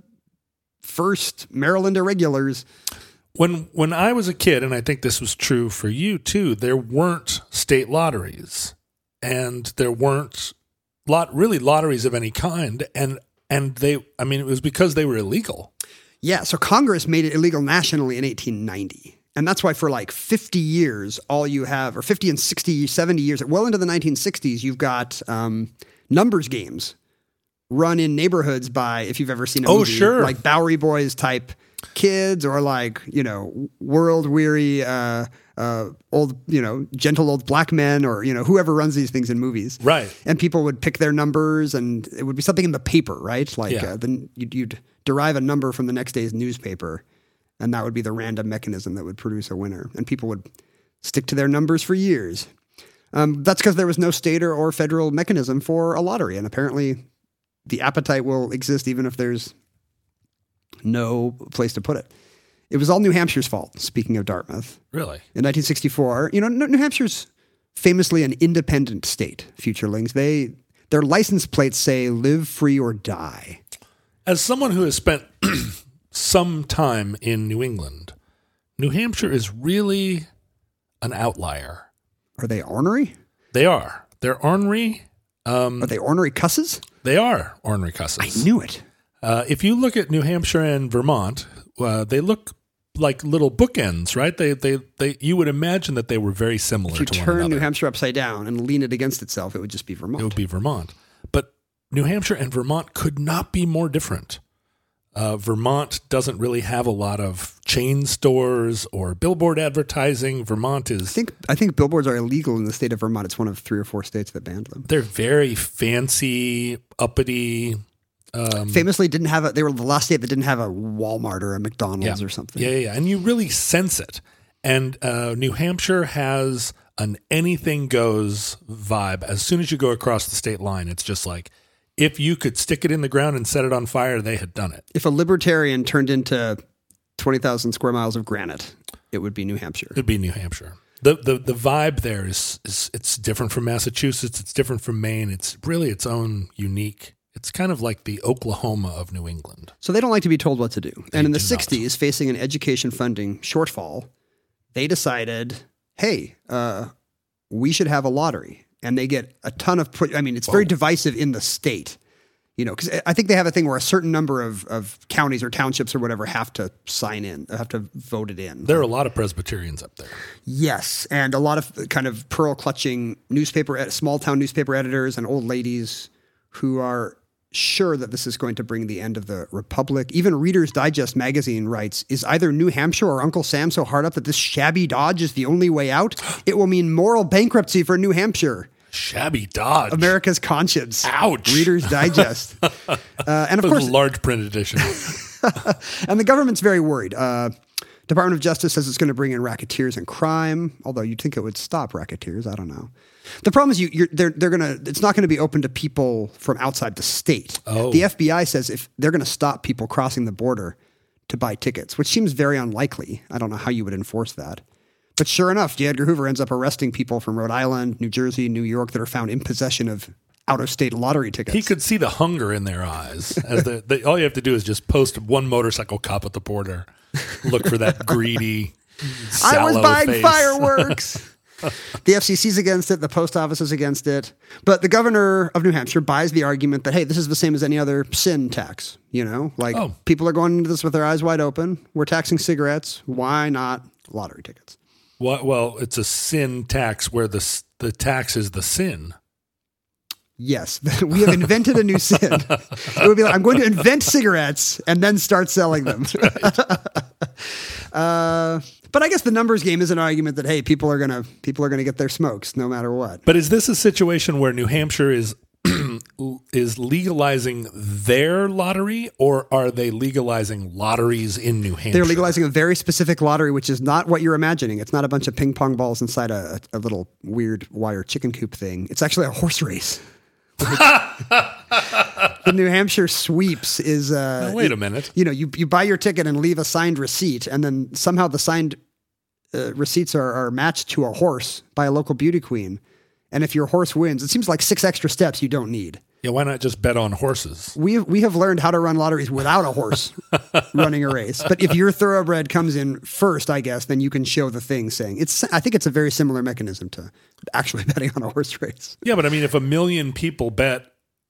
first Maryland irregulars. When when I was a kid, and I think this was true for you too, there weren't state lotteries, and there weren't lot really lotteries of any kind, and and they, I mean, it was because they were illegal. Yeah. So Congress made it illegal nationally in 1890. And that's why for like 50 years, all you have, or 50 and 60, 70 years, well into the 1960s, you've got um, numbers games run in neighborhoods by, if you've ever seen a Oh, movie, sure. like Bowery Boys type kids or like, you know, world weary, uh, uh, old, you know, gentle old black men or, you know, whoever runs these things in movies. Right. And people would pick their numbers and it would be something in the paper, right? Like Yeah. uh, then you'd, you'd derive a number from the next day's newspaper and that would be the random mechanism that would produce a winner. And people would stick to their numbers for years. Um, that's because there was no state or, or federal mechanism for a lottery. And apparently the appetite will exist even if there's no place to put it. It was all New Hampshire's fault, speaking of Dartmouth. Really? In 1964, you know, New Hampshire's famously an independent state, futurelings. They their license plates say live free or die. As someone who has spent some time in New England, New Hampshire is really an outlier. Are they ornery? They are. They're ornery. Um, Are they ornery cusses? they are ornery cusses. I knew it. Uh, if you look at New Hampshire and Vermont, uh, they look like little bookends, right? They, they, they. You would imagine that they were very similar If you turn. New Hampshire upside down and lean it against itself, it would just be Vermont. it would be Vermont. But New Hampshire and Vermont could not be more different. Uh, Vermont doesn't really have a lot of chain stores or billboard advertising. Vermont I is think I think billboards are illegal in the state of Vermont. It's one of three or four states that banned them. they're very fancy, uppity. Famously, didn't have a. They were the last state that didn't have a Walmart or a McDonald's Yeah. or something. Yeah, yeah, yeah. And you really sense it. And uh, New Hampshire has an anything goes vibe. As soon as you go across the state line, it's just like if you could stick it in the ground and set it on fire, they had done it. If a libertarian turned into twenty thousand square miles of granite, it would be New Hampshire. It'd be New Hampshire. The, the the vibe there is, is it's different from Massachusetts. It's different from Maine. It's really its own unique. It's kind of like the Oklahoma of New England. So they don't like to be told what to do. and in the do not. 60s, facing an education funding shortfall, they decided, hey, uh, we should have a lottery. And they get a ton of, put, I mean, it's very divisive in the state. You know, because I think they have a thing where a certain number of, of counties or townships or whatever have to sign in, have to vote it in. There are a lot of Presbyterians up there. Yes, and a lot of kind of pearl clutching newspaper, small town newspaper editors and old ladies who are sure that this is going to bring the end of the republic. Even Reader's Digest magazine writes: "Is either New Hampshire or Uncle Sam so hard up that this shabby Dodge is the only way out? It will mean moral bankruptcy for New Hampshire." Shabby Dodge. America's conscience. Ouch. Reader's Digest. uh, and of course, a large print edition. and the government's very worried. Uh, Department of Justice says it's going to bring in racketeers and crime, although you'd think it would stop racketeers. I don't know. The problem is you, you're, they're, they're going to, it's not going to be open to people from outside the state. Oh. The FBI says if they're going to stop people crossing the border to buy tickets, which seems very unlikely. I don't know how you would enforce that. But sure enough, J. Edgar Hoover ends up arresting people from Rhode Island, New Jersey, New York that are found in possession of out of state lottery tickets. he could see the hunger in their eyes. As the, the, all you have to do is just post one motorcycle cop at the border. Look for that greedy. I was buying face. fireworks. the FCC's against it. The post office is against it. But the governor of New Hampshire buys the argument that, hey, this is the same as any other sin tax. You know, like Oh. people are going into this with their eyes wide open. We're taxing cigarettes. Why not lottery tickets? Well, well, it's a sin tax where the the tax is the sin. Yes, we have invented a new sin. It would be like, I'm going to invent cigarettes and then start selling them. uh, but I guess the numbers game is an argument that hey, people are gonna people are gonna get their smokes no matter what. But is this a situation where New Hampshire is is legalizing their lottery, or are they legalizing lotteries in New Hampshire? They're legalizing a very specific lottery, which is not what you're imagining. It's not a bunch of ping pong balls inside a, a little weird wire chicken coop thing. It's actually a horse race. the New Hampshire sweeps is. Uh, Now, wait a minute. You know, you, you buy your ticket and leave a signed receipt, and then somehow the signed uh, receipts are, are matched to a horse by a local beauty queen. And if your horse wins, it seems like six extra steps you don't need. Yeah, why not just bet on horses? We we have learned how to run lotteries without a horse running a race. But if your thoroughbred comes in first, I guess, then you can show the thing saying it's. I think it's a very similar mechanism to actually betting on a horse race. Yeah, but I mean, if a million people bet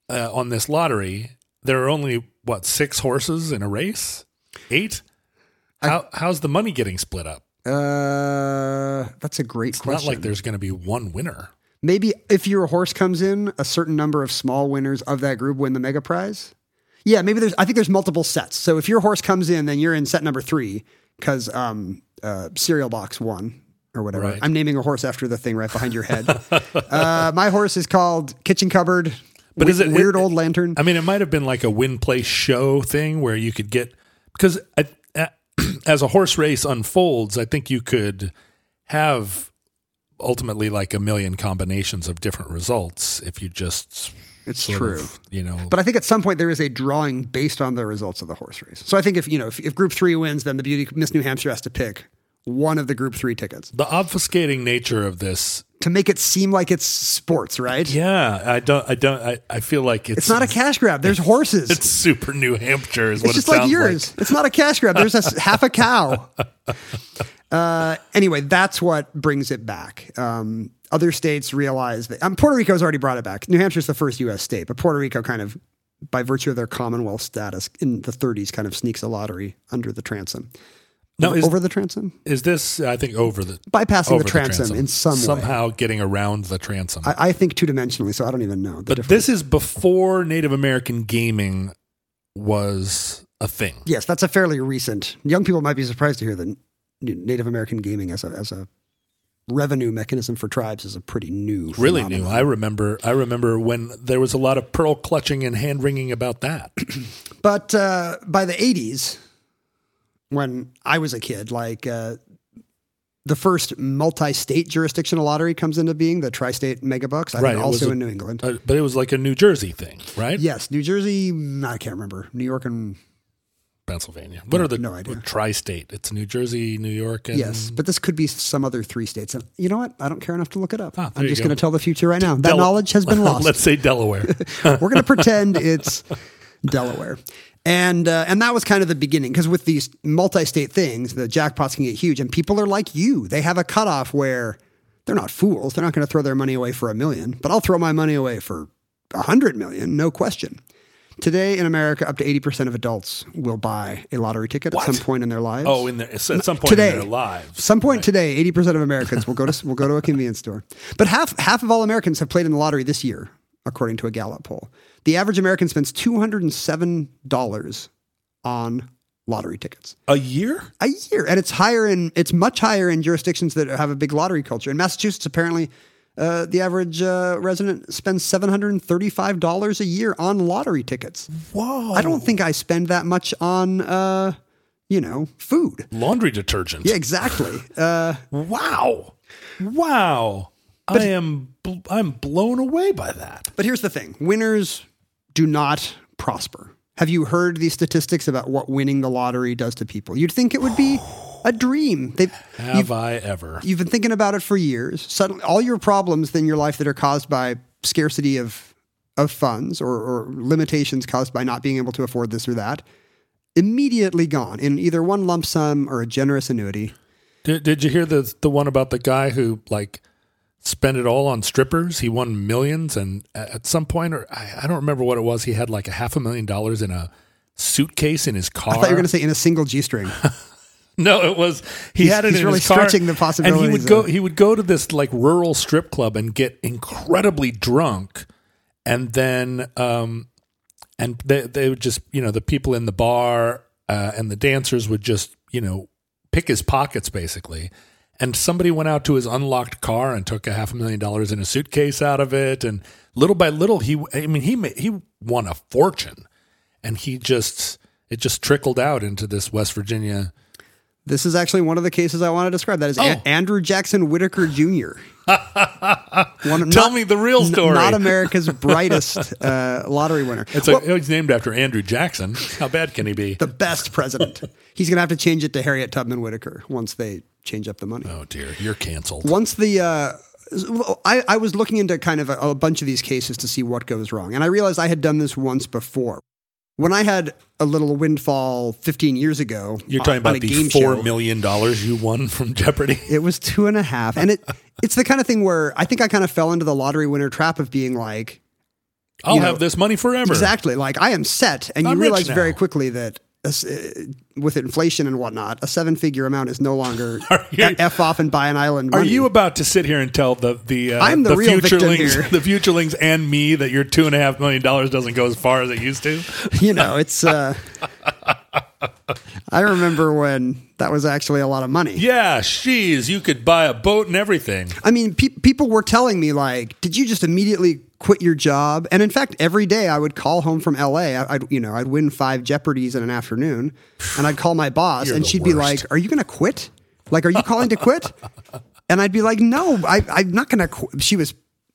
uh, on this lottery, there are only what six horses in a race? Eight? How how's the money getting split up? Uh, that's a great It's question. not like there's going to be one winner. Maybe if your horse comes in, a certain number of small winners of that group win the mega prize. Yeah, maybe there's. I think there's multiple sets. So if your horse comes in, then you're in set number three because um, uh, cereal box one or whatever. Right. I'm naming a horse after the thing right behind your head. uh, my horse is called Kitchen Cupboard. But is it weird it- old lantern? I mean, it might have been like a win play show thing where you could get because I, as a horse race unfolds, I think you could have ultimately like a million combinations of different results if you just It's true. of, you know But I think at some point there is a drawing based on the results of the horse race. So I think if you know if, if Group Three wins, then the Beauty Miss New Hampshire has to pick one of the Group Three tickets the obfuscating nature of this. to make it seem like it's sports, right? Yeah, I don't. I don't. I, I feel like it's It's not a cash grab. There's horses. It's super New Hampshire is what It's just it like yours. It's not a cash grab. There's a half a cow. Uh, anyway, that's what brings it back. Um, other states realize that um, Puerto Rico's already brought it back. New Hampshire's the first U.S. state, but Puerto Rico kind of, by virtue of their Commonwealth status in the 30s, kind of sneaks a lottery under the transom. No, is, over the transom, is this? I think over the bypassing over the transom, in some way. somehow getting around the transom. I, I think two dimensionally, so I don't even know. The but difference. this is before Native American gaming was a thing. yes, that's a fairly recent. Young people might be surprised to hear that Native American gaming as a as a revenue mechanism for tribes is a pretty new, Really new. I remember. I remember when there was a lot of pearl clutching and hand wringing about that. But uh, by the 80s, when I was a kid, like uh, the first multi state jurisdictional lottery comes into being, the tri state megabucks, I Right, think also a- in New England. Uh, but it was like a New Jersey thing, right? yes, New Jersey, I can't remember. New York and Pennsylvania. What are the no idea. tri-state? It's New Jersey, New York, and yes, but this could be some other three states. And you know what? I don't care enough to look it up. Ah, I'm just going to tell the future right now. That Del- knowledge has been lost. Let's say Delaware. We're going to pretend it's Delaware. And uh, and that was kind of the beginning because with these multi-state things, the jackpots can get huge, and people are like you. They have a cutoff where they're not fools. They're not going to throw their money away for a million, but I'll throw my money away for a hundred million, no question. Today in America, up to eighty percent of adults will buy a lottery ticket at some point in their lives. oh, in their, at some point today, in their lives. Some point today, eighty percent of Americans will go to will go to a convenience store. But half half of all Americans have played in the lottery this year, according to a Gallup poll. The average American spends two hundred and seven dollars on lottery tickets A year? a year, and it's higher in it's much higher in jurisdictions that have a big lottery culture. In Massachusetts, apparently. Uh, the average uh, resident spends seven hundred and thirty-five dollars a year on lottery tickets. Whoa! I don't think I spend that much on, uh, you know, food. laundry detergent. Yeah, exactly. Uh, Wow. Wow. I am bl- I'm blown away by that. But here's the thing winners do not prosper. Have you heard these statistics about what winning the lottery does to people? You'd think it would be a dream. They've, Have I ever? you've been thinking about it for years. Suddenly, all your problems in your life that are caused by scarcity of, of funds or, or limitations caused by not being able to afford this or that, immediately gone in either one lump sum or a generous annuity. Did, did you hear the the one about the guy who like spent it all on strippers? He won millions, and at some point, or I, I don't remember what it was. He had like a half a million dollars in a suitcase in his car. I thought you were going to say in a single G string. No, it was he He's- had it he's in really his car, stretching the And he would go of- he would go to this like rural strip club and get incredibly drunk, and then um, and they they would just you know the people in the bar uh, and the dancers would just you know pick his pockets basically, and somebody went out to his unlocked car and took a half a million dollars in a suitcase out of it, and little by little, he I mean he he won a fortune, and he just it just trickled out into this West Virginia. This is actually one of the cases I want to describe. That is A- Oh. Andrew Jackson Whittaker Jr. One, Tell me the real n- story. Not America's brightest uh, lottery winner. It's a, he's named after Andrew Jackson. How bad can he be? the best president. He's going to have to change it to Harriet Tubman Whittaker once they change up the money. oh dear, you're canceled. Once the uh, I, I was looking into kind of a, a bunch of these cases to see what goes wrong, and I realized I had done this once before. When I had a little windfall 15 years ago, You're talking about the four million dollars you won from Jeopardy. It was two and a half, and it it's the kind of thing where I think I kind of fell into the lottery winner trap of being like, I'll You know, have this money forever. exactly, like I am set, and I'm you realize very quickly that. Uh, with inflation and whatnot, a seven-figure amount is no longer you- f off and buy an island. Are you about to sit here and tell the the uh, I'm the real victim futurelings, here. the futurelings, and me that your two and a half million dollars doesn't go as far as it used to? you know, it's. Uh, I remember when that was actually a lot of money. Yeah, she's you could buy a boat and everything. I mean, pe- people were telling me like, "Did you just immediately quit your job?" And in fact, every day I would call home from LA. I, would you know, I'd win five Jeopardies in an afternoon, and I'd call my boss, You're and she'd be like, "Are you going to quit? Like, are you calling to quit?" And I'd be like, "No, I, I'm not going to." Qu-. She was.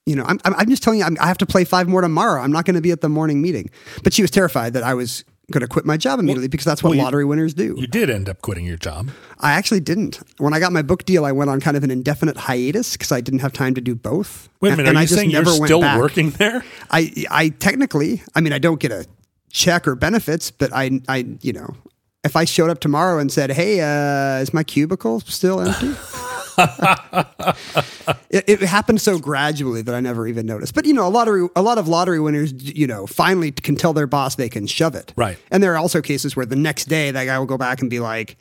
You know, I'm, I'm I'm just telling you, I'm, I have to play five more tomorrow. I'm not going to be at the morning meeting. But she was terrified that I was going to quit my job immediately because that's what well, you- lottery winners do. You did end up quitting your job. I actually didn't. When I got my book deal, I went on kind of an indefinite hiatus because I didn't have time to do both. Wait a And- minute, and are I you just saying you're still back. working there? I, I technically, I mean, I don't get a check or benefits, but I, I, you know, if I showed up tomorrow and said, "Hey, uh, is my cubicle still empty?" it, it happened so gradually that I never even noticed. But you know, a lottery, a lot of lottery winners, you know, finally can tell their boss they can shove it. Right. And there are also cases where the next day that guy will go back and be like,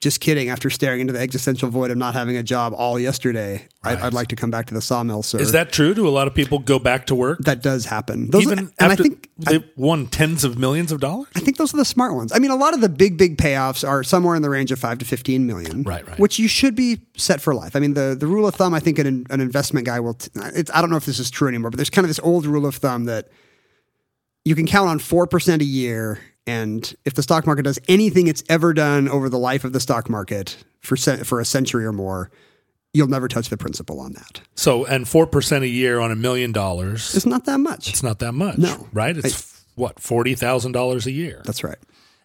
"Just kidding." After staring into the existential void of not having a job all yesterday, I, I'd like to come back to the sawmill, sir. Is that true? Do a lot of people go back to work that does happen? Those, even and after I think they won tens of millions of dollars? I think those are the smart ones. I mean, a lot of the big, big payoffs are somewhere in the range of five to fifteen million, Right, right. Which you should be set for life. I mean, the the rule of thumb. I think an, an investment guy will. T- it's, I don't know if this is true anymore, but there's kind of this old rule of thumb that you can count on four percent a year, and if the stock market does anything it's ever done over the life of the stock market for for a century or more, you'll never touch the principal on that. So, and four percent a year on a million dollars. It's not that much. It's not that much, No. right? It's what forty thousand dollars a year. That's right.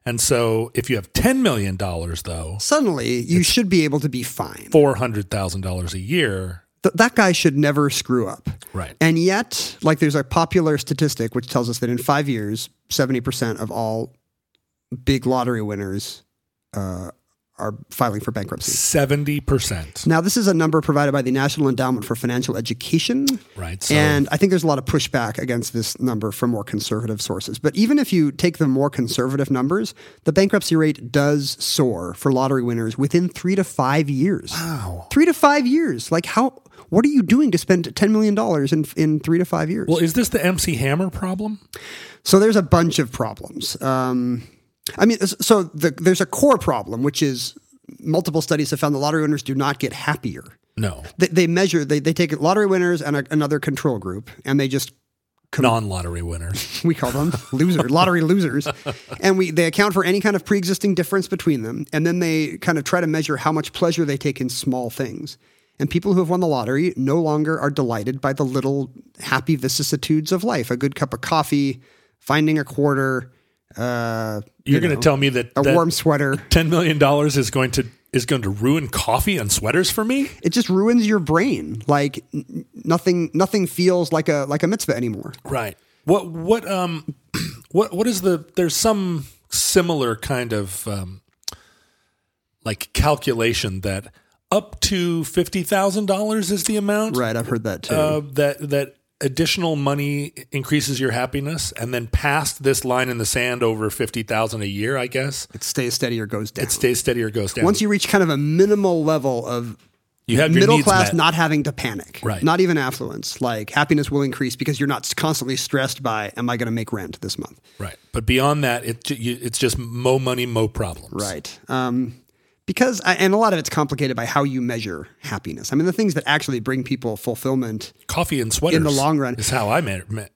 And so, if you have ten million dollars, though, Suddenly, you should be able to be fine. four hundred thousand dollars a year, Th- that guy should never screw up. right? And yet, like there's a popular statistic which tells us that in five years, 70% of all big lottery winners uh, are filing for bankruptcy. Seventy percent, Now, this is a number provided by the National Endowment for Financial Education. right? So, And I think there's a lot of pushback against this number from more conservative sources. But even if you take the more conservative numbers, the bankruptcy rate does soar for lottery winners within three to five years. wow. Three to five years. Like, how? What are you doing to spend $10 million in, in three to five years? Well, is this the MC Hammer problem? So there's a bunch of problems. Um, I mean, so the, there's a core problem, which is multiple studies have found the lottery winners do not get happier. No, They, they measure, they, they take lottery winners and a, another control group, and they just non-lottery winners. we call them loser lottery losers and we they account for any kind of pre-existing difference between them and then they kind of try to measure how much pleasure they take in small things and people who have won the lottery no longer are delighted by the little happy vicissitudes of life a good cup of coffee finding a quarter uh, you You're going to tell me that a that warm sweater ten million dollars is going to is going to ruin coffee and sweaters for me? it just ruins your brain like n- nothing nothing feels like a like a mitzvah anymore Right. What what um what what is the there's some similar kind of um like calculation that up to fifty thousand dollars is the amount right i've heard that too uh, that that additional money increases your happiness, and then past this line in the sand over fifty thousand a year, I guess it stays steady or goes down it stays steady or goes down. once you reach kind of a minimal level of you have middle class met. not having to panic Right. not even affluence like happiness will increase because you're not constantly stressed by am i going to make rent this month right, but beyond that, it it's just mo money, mo problems. right um, because uh, and a lot of it's complicated by how you measure happiness. I mean, the things that actually bring people fulfillment Coffee and sweaters In the long run. is how I me- me-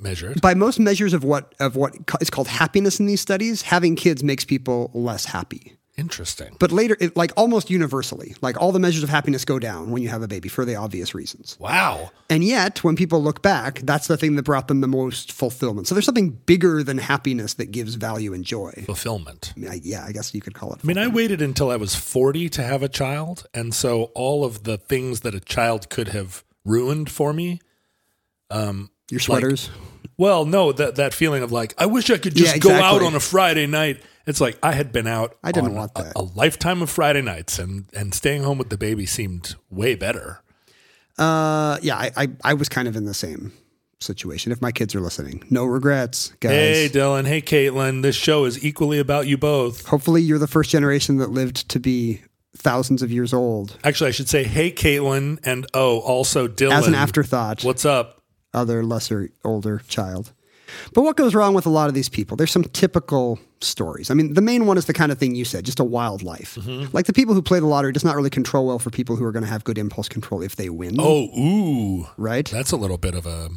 measure it. by most measures of what of what is called happiness in these studies, having kids makes people less happy. Interesting. But later, it, like almost universally, like all the measures of happiness go down when you have a baby for the obvious reasons. Wow. And yet, when people look back, that's the thing that brought them the most fulfillment. So there's something bigger than happiness that gives value and joy. Fulfillment. I mean, I, yeah, I guess you could call it. I mean, I waited until I was 40 to have a child. And so all of the things that a child could have ruined for me. Um, Your sweaters. Well, no, that, that feeling of like, I wish I could just Yeah, go out on a Friday night. It's like I had been out I didn't on want a- that. A, lifetime of Friday nights and, and staying home with the baby seemed way better. Uh, yeah, I, I, I was kind of in the same situation. If my kids are listening, no regrets, guys. Hey, Dylan. Hey, Caitlin. This show is equally about you both. Hopefully, you're the first generation that lived to be thousands of years old. Actually, I should say, hey, Caitlin. And oh, also Dylan. As an afterthought, What's up? other lesser older child. But what goes wrong with a lot of these people? There's some typical stories. I mean, the main one is the kind of thing you said, just a wild life. Mm-hmm. Like the people who play the lottery does not really control well for people who are going to have good impulse control if they win. Oh, ooh. right? That's a little bit of a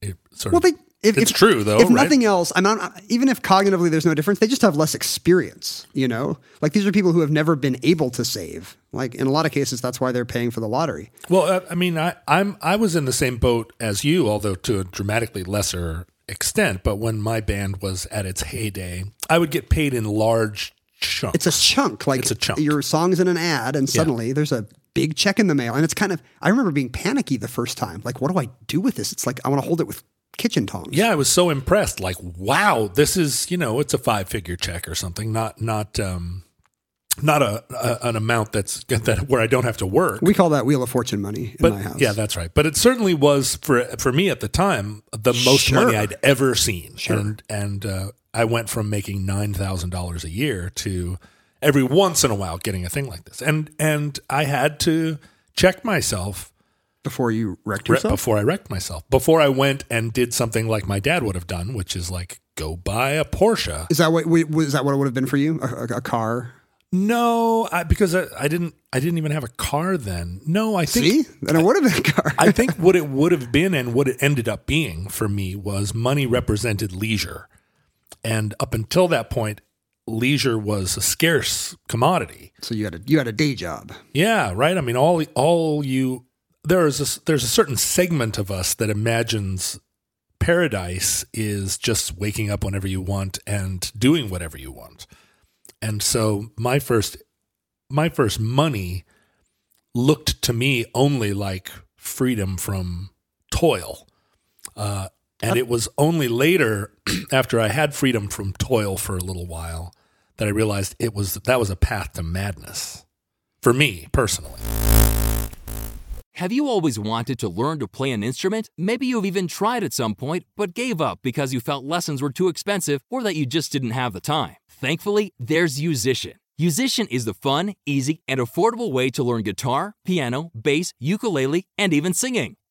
it sort well, of. they. If, It's if- true, though, If right? nothing else, I'm not, even if cognitively there's no difference, they just have less experience. You know, like these are people who have never been able to save. Like in a lot of cases, that's why they're paying for the lottery. well, uh, I mean, I, I'm I was in the same boat as you, although to a dramatically lesser extent. But when my band was at its heyday, I would get paid in large chunks. It's a chunk. Like It's a chunk. your song's in an ad, and suddenly there's a big check in the mail, and it's kind of. I remember being panicky the first time. Like, what do I do with this? It's like I want to hold it with kitchen tongs. yeah, I was so impressed. Like, wow, this is you know, it's a five figure check or something, not not um, not a, a an amount that's that where I don't have to work. we call that Wheel of Fortune money in but my house. yeah, that's right. But it certainly was for for me at the time the most Sure. money I'd ever seen, and and uh, I went from making nine thousand dollars a year to every once in a while getting a thing like this, and and I had to check myself before you wrecked re- yourself. before I wrecked myself, before I went and did something like my dad would have done, which is like go buy a Porsche. Is that what was that what it would have been for you? A, a, a car? No, I, because I, I didn't I didn't even have a car then. No, I think See, then it would have been a car. I think what it would have been and what it ended up being for me was money represented leisure. And up until that point, leisure was a scarce commodity. so you had a you had a day job. Yeah, right. I mean, all all you there is a, there's a certain segment of us that imagines paradise is just waking up whenever you want and doing whatever you want. And so my first my first money looked to me only like freedom from toil. Uh, and it was only later, after I had freedom from toil for a little while, that I realized it was that was a path to madness for me personally. Have you always wanted to learn to play an instrument? Maybe you've even tried at some point, but gave up because you felt lessons were too expensive or that you just didn't have the time. Thankfully, there's Yousician. Yousician is the fun, easy, and affordable way to learn guitar, piano, bass, ukulele, and even singing.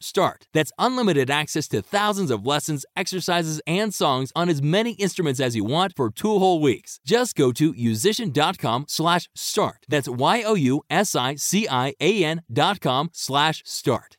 start. That's unlimited access to thousands of lessons, exercises, and songs on as many instruments as you want for two whole weeks. Just go to yousician.com slash start. That's Y-O-U-S-I-C-I-A-N dot com slash start.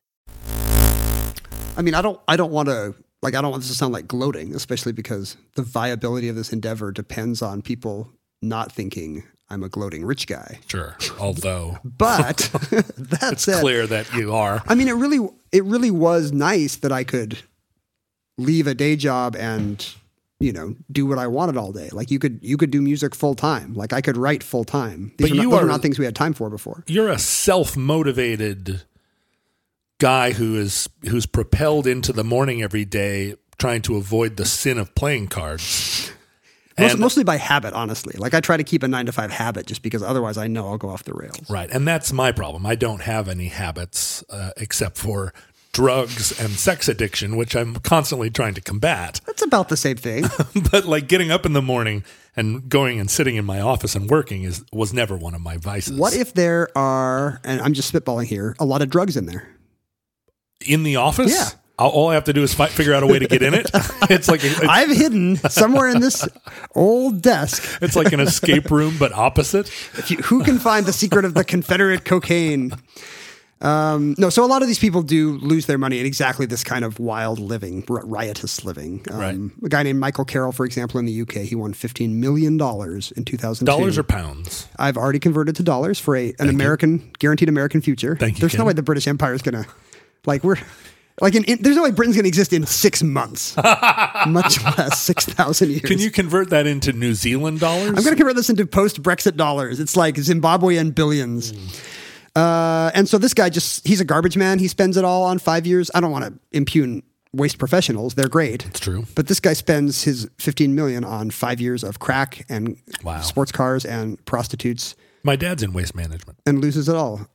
I mean, I don't I don't want to like I don't want this to sound like gloating, especially because the viability of this endeavor depends on people not thinking I'm a gloating rich guy. Sure. Although But that's clear that you are. I mean, it really it really was nice that I could leave a day job and you know do what I wanted all day. Like you could you could do music full time. Like I could write full time. These But are you not, are not things we had time for before. You're a self motivated guy who is who's propelled into the morning every day trying to avoid the sin of playing cards. Most, mostly by habit, honestly. Like I try to keep a nine to five habit just because otherwise I know I'll go off the rails. Right. And that's my problem. I don't have any habits uh, except for drugs and sex addiction, which I'm constantly trying to combat. That's about the same thing. but like getting up in the morning and going and sitting in my office and working is was never one of my vices. what if there are, and I'm just spitballing here, a lot of drugs in there? in the office? Yeah. I'll, all I have to do is fi- figure out a way to get in it. it's like a, it's, I've hidden somewhere in this old desk. it's like an escape room, but opposite. If you, who can find the secret of the Confederate cocaine? Um, no, so a lot of these people do lose their money in exactly this kind of wild living, r- riotous living. Um, Right. A guy named Michael Carroll, for example, in the UK, he won $15 million in two thousand. Dollars or pounds? I've already converted to dollars for a an American guaranteed American future. Thank you, There's no way the British Empire is gonna like we're like in, in, there's no way Britain's gonna exist in six months, much less six thousand years. Can you convert that into New Zealand dollars? I'm gonna convert this into post Brexit dollars. It's like Zimbabwean billions. Uh, and so this guy just he's a garbage man. He spends it all on five years. I don't want to impugn waste professionals. They're great. It's true. But this guy spends his 15 million on five years of crack and Wow. sports cars and prostitutes My dad's in waste management. and loses it all.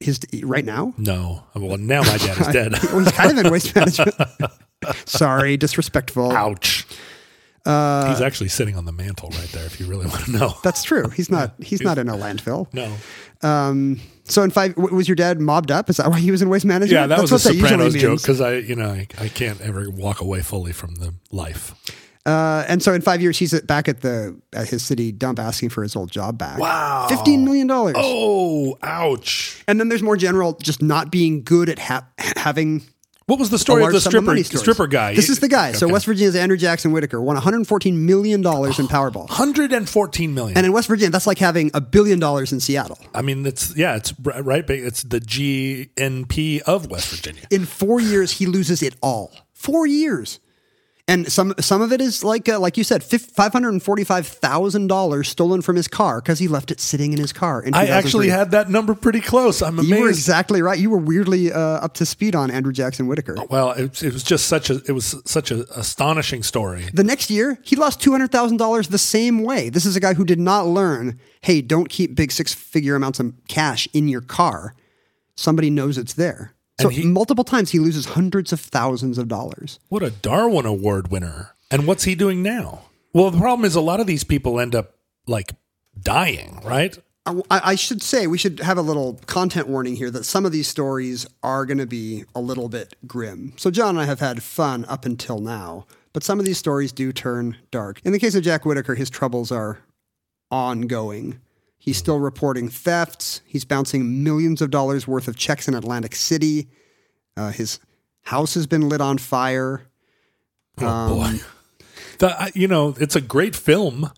His right now? No. Well, now my dad is dead. Well, he's kind of in waste management. Sorry, disrespectful. Ouch. Uh, He's actually sitting on the mantle right there. If you really want to know. That's true. He's not. He's not in a landfill. No. Um. So in five, was your dad mobbed up? Is that why he was in waste management? Yeah, that That's was a what that usually Sopranos joke because I, you know, I, I can't ever walk away fully from the life. Uh, and so in five years, he's back at the at his city dump asking for his old job back. Wow. fifteen million dollars. Oh, ouch! And then there's more general, just not being good at ha- having What was the story of the sum of stripper stripper guy? This is the guy. So West Virginia's Andrew Jackson Whittaker won 114 million dollars in Powerball. 114 million. And in West Virginia, that's like having a billion dollars in Seattle. I mean, it's yeah, it's right. but It's the GNP of West Virginia. in four years he loses it all. Four years, and some some of it is like uh, like you said, five hundred and forty five thousand dollars stolen from his car because he left it sitting in his car. In I actually had that number pretty close. I'm amazed. You were exactly right. You were weirdly uh, up to speed on Andrew Jackson Whittaker. well, it, it was just such a it was such an astonishing story. The next year, he lost two hundred thousand dollars the same way. This is a guy who did not learn. Hey, don't keep big six figure amounts of cash in your car. Somebody knows it's there. So he- multiple times he loses hundreds of thousands of dollars. What a Darwin Award winner! And what's he doing now? Well, the problem is a lot of these people end up like dying, right? I, I should say we should have a little content warning here that some of these stories are going to be a little bit grim. So John and I have had fun up until now, but some of these stories do turn dark. In the case of Jack Whittaker, his troubles are ongoing. He's still reporting thefts. He's bouncing millions of dollars worth of checks in Atlantic City. Uh, his house has been lit on fire. Oh Um, boy, the, you know it's a great film.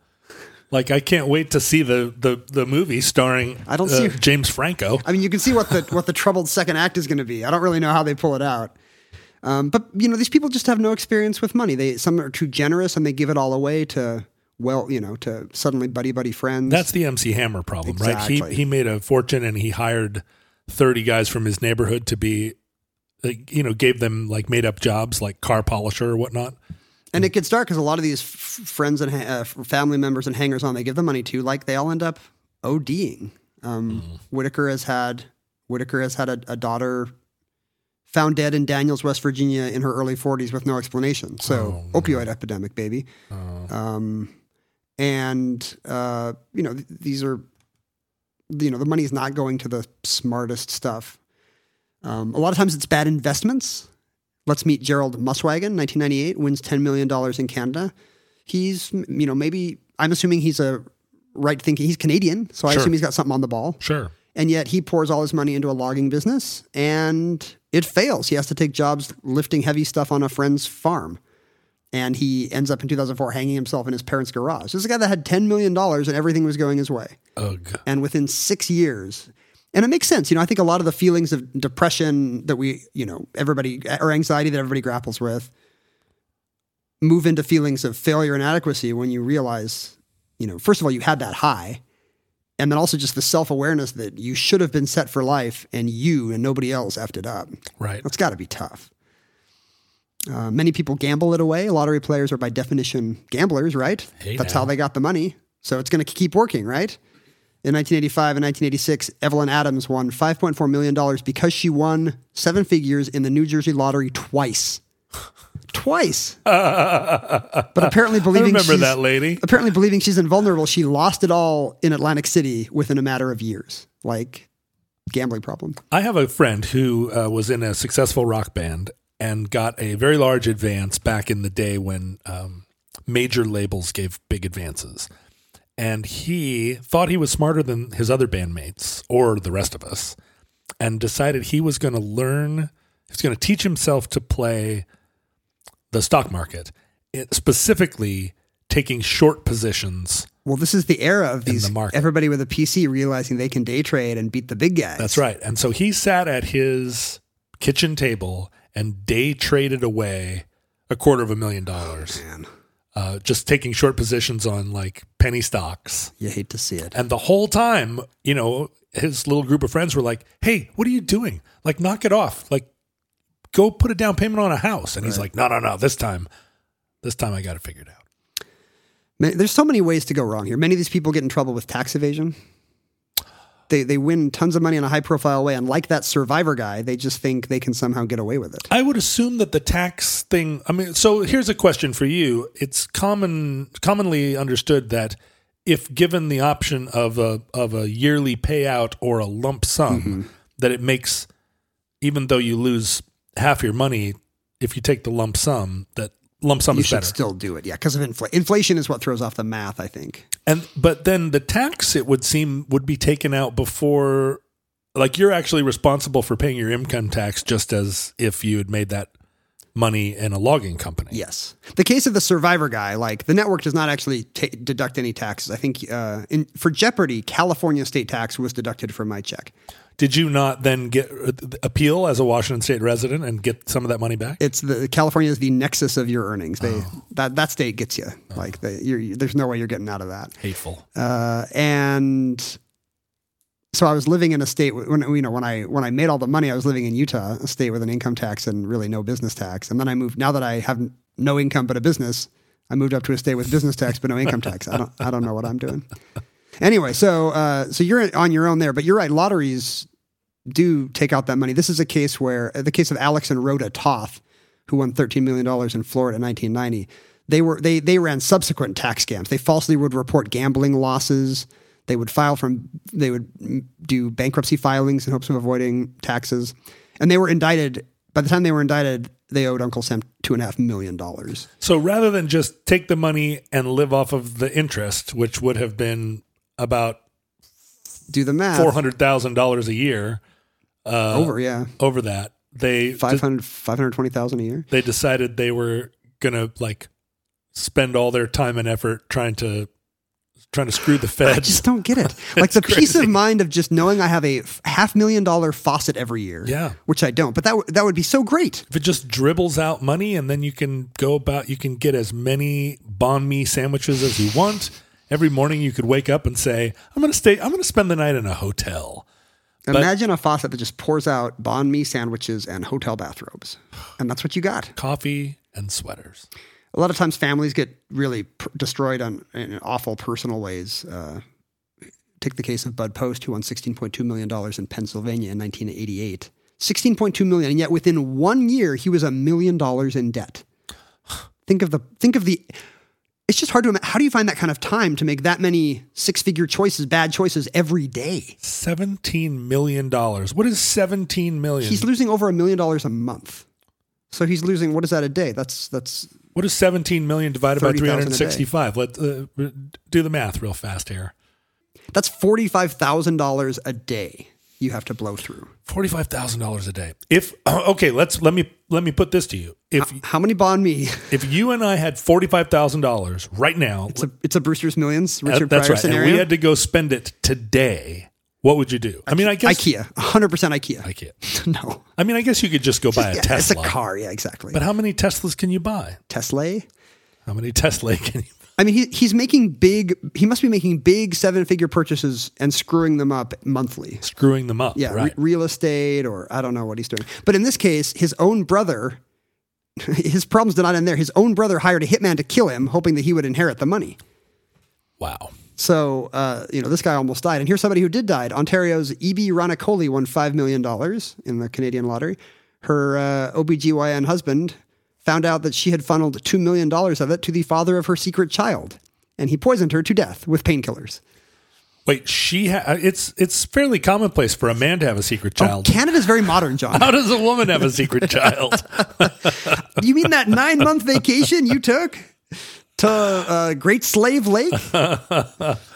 Like I can't wait to see the the, the movie starring I don't uh, see- James Franco. I mean, you can see what the what the troubled second act is going to be. I don't really know how they pull it out. Um, but you know, these people just have no experience with money. They some are too generous and they give it all away to well, you know, to suddenly buddy buddy friends. That's the MC Hammer problem, right? He he made a fortune and he hired thirty guys from his neighborhood to be, like, you know, gave them like made up jobs like car polisher or whatnot. and it gets dark because a lot of these f- friends and ha- uh, family members and hangers on they give the money to, like they all end up ODing. Um, Whittaker has had Whittaker has had a, a daughter found dead in Daniels, West Virginia, in her early 40s with no explanation. So opioid epidemic, baby. Um, and uh, you know th- these are you know the money is not going to the smartest stuff. Um, a lot of times it's bad investments. Let's meet Gerald Muswagon, 1998, wins $10 million in Canada. He's, you know, maybe, I'm assuming he's a right thinking, he's Canadian, so I Sure. assume he's got something on the ball. Sure. And yet he pours all his money into a logging business and it fails. He has to take jobs lifting heavy stuff on a friend's farm. And he ends up in 2004 hanging himself in his parents' garage. This is a guy that had $10 million and everything was going his way. Ugh. And within six years, and it makes sense. You know, I think a lot of the feelings of depression that we, you know, everybody, or anxiety that everybody grapples with move into feelings of failure and inadequacy when you realize, you know, first of all, you had that high. And then also just the self awareness that you should have been set for life and you and nobody else effed it up. Right. That's got to be tough. Uh, many people gamble it away. Lottery players are by definition gamblers, right? Hey That's now. how they got the money. So it's going to keep working, right? In 1985 and 1986, Evelyn Adams won $5.4 million because she won seven figures in the New Jersey lottery twice. twice. but apparently believing remember she's- that lady. Apparently believing she's invulnerable, she lost it all in Atlantic City within a matter of years. Like gambling problem. I have a friend who uh, was in a successful rock band and got a very large advance back in the day when um, major labels gave big advances. And he thought he was smarter than his other bandmates or the rest of us and decided he was going to learn, he was going to teach himself to play the stock market, it, specifically taking short positions. Well, this is the era of these the market. everybody with a PC realizing they can day trade and beat the big guys. That's right. And so he sat at his kitchen table and day traded away a quarter of a million dollars, Man, uh, just taking short positions on like penny stocks. you hate to see it. And the whole time, you know, his little group of friends were like, "Hey, what are you doing? Like, knock it off! Like, go put a down payment on a house." And he's like, "No, no, no! This time, this time, I got it figured out." Ma- There's so many ways to go wrong here. Many of these people get in trouble with tax evasion. They they win tons of money in a high profile way, and like that survivor guy, they just think they can somehow get away with it. I would assume that the tax thing. I mean, so here's a question for you. It's common, commonly understood that if given the option of a of a yearly payout or a lump sum, Mm-hmm. that it makes, even though you lose half your money, if you take the lump sum, that lump sum You should better. still do it, yeah, because of infl- inflation is what throws off the math. I think. And but then the tax it would seem would be taken out before like you're actually responsible for paying your income tax just as if you had made that money in a logging company. Yes. The case of the survivor guy, like the network does not actually ta deduct any taxes. I think uh, in, for Jeopardy, California state tax was deducted from my check. Did you not then get appeal as a Washington state resident and get some of that money back? It's the California is the nexus of your earnings. They Oh. that that state gets you. Like the, you're, there's no way you're getting out of that. Hateful. Uh, and so I was living in a state when you know when I when I made all the money, I was living in Utah, a state with an income tax and really no business tax. And then I moved. Now that I have no income but a business, I moved up to a state with business tax but no income tax. I don't I don't know what I'm doing. Anyway, so uh, so you're on your own there, but you're right. Lotteries do take out that money. This is a case where uh, the case of Alex and Rhoda Toth, who won $13 million in Florida in 1990. They were they they ran subsequent tax scams. They falsely would report gambling losses. They would file from they would do bankruptcy filings in hopes of avoiding taxes, and they were indicted. By the time they were indicted, they owed Uncle Sam two and a half million dollars. So rather than just take the money and live off of the interest, which would have been about Do the math. four hundred thousand dollars a year uh, over, yeah, over that, they 500 520,000 a year. they decided they were gonna like spend all their time and effort trying to trying to screw the Fed. I just don't get it. Like the peace of mind of just knowing I have a half million dollar faucet every year. Yeah. Which I don't, but that, w- that would be so great. if it just dribbles out money and then you can go about you can get as many banh mi sandwiches as you want every morning you could wake up and say i'm going to stay i'm going to spend the night in a hotel Imagine a faucet that just pours out banh mi sandwiches and hotel bathrobes. And that's what you got. coffee and sweaters A lot of times families get really pr- destroyed on, in awful personal ways. Uh, take the case of Bud Post, who won $16.2 million in Pennsylvania in 1988. 16.2 million, and yet within one year he was a million dollars in debt. Think of the think of the it's just hard to imagine. How do you find that kind of time to make that many six figure choices, bad choices every day? $17 million. What is 17 million? He's losing over a million dollars a month. So he's losing what is that a day? That's that's what is 17 million divided by 30,000 a day. 365 let uh, do the math real fast here that's forty five thousand dollars a day you have to blow through. $45000 a day if okay let's let me let me put this to you if How many banh mi? if you and i had $45000 right now It's a it's a Brewster's Millions Uh, Richard that's Pryor right. scenario. And we had to go spend it today. What would you do? I mean, I guess IKEA, hundred percent IKEA. IKEA. no, I mean, I guess you could just go buy a Yeah, Tesla. It's a car, yeah, exactly. But how many Teslas can you buy? Tesla. How many Tesla can you? I mean, he, he's making big. He must be making big seven figure purchases and screwing them up monthly. Screwing them up. Yeah, re- real estate or I don't know what he's doing. But in this case, his own brother his problems did not end there. His own brother hired a hitman to kill him, hoping that he would inherit the money. Wow. So, uh, you know, this guy almost died. And here's somebody who did die. Ontario's E.B. Ronicoli won $5 million in the Canadian lottery. Her uh, OBGYN husband found out that she had funneled $2 million of it to the father of her secret child. And he poisoned her to death with painkillers. Wait, she ha- it's it's fairly commonplace for a man to have a secret child. Canada's very modern, John. How does a woman have a secret child? you mean that nine month vacation you took to uh, Great Slave Lake?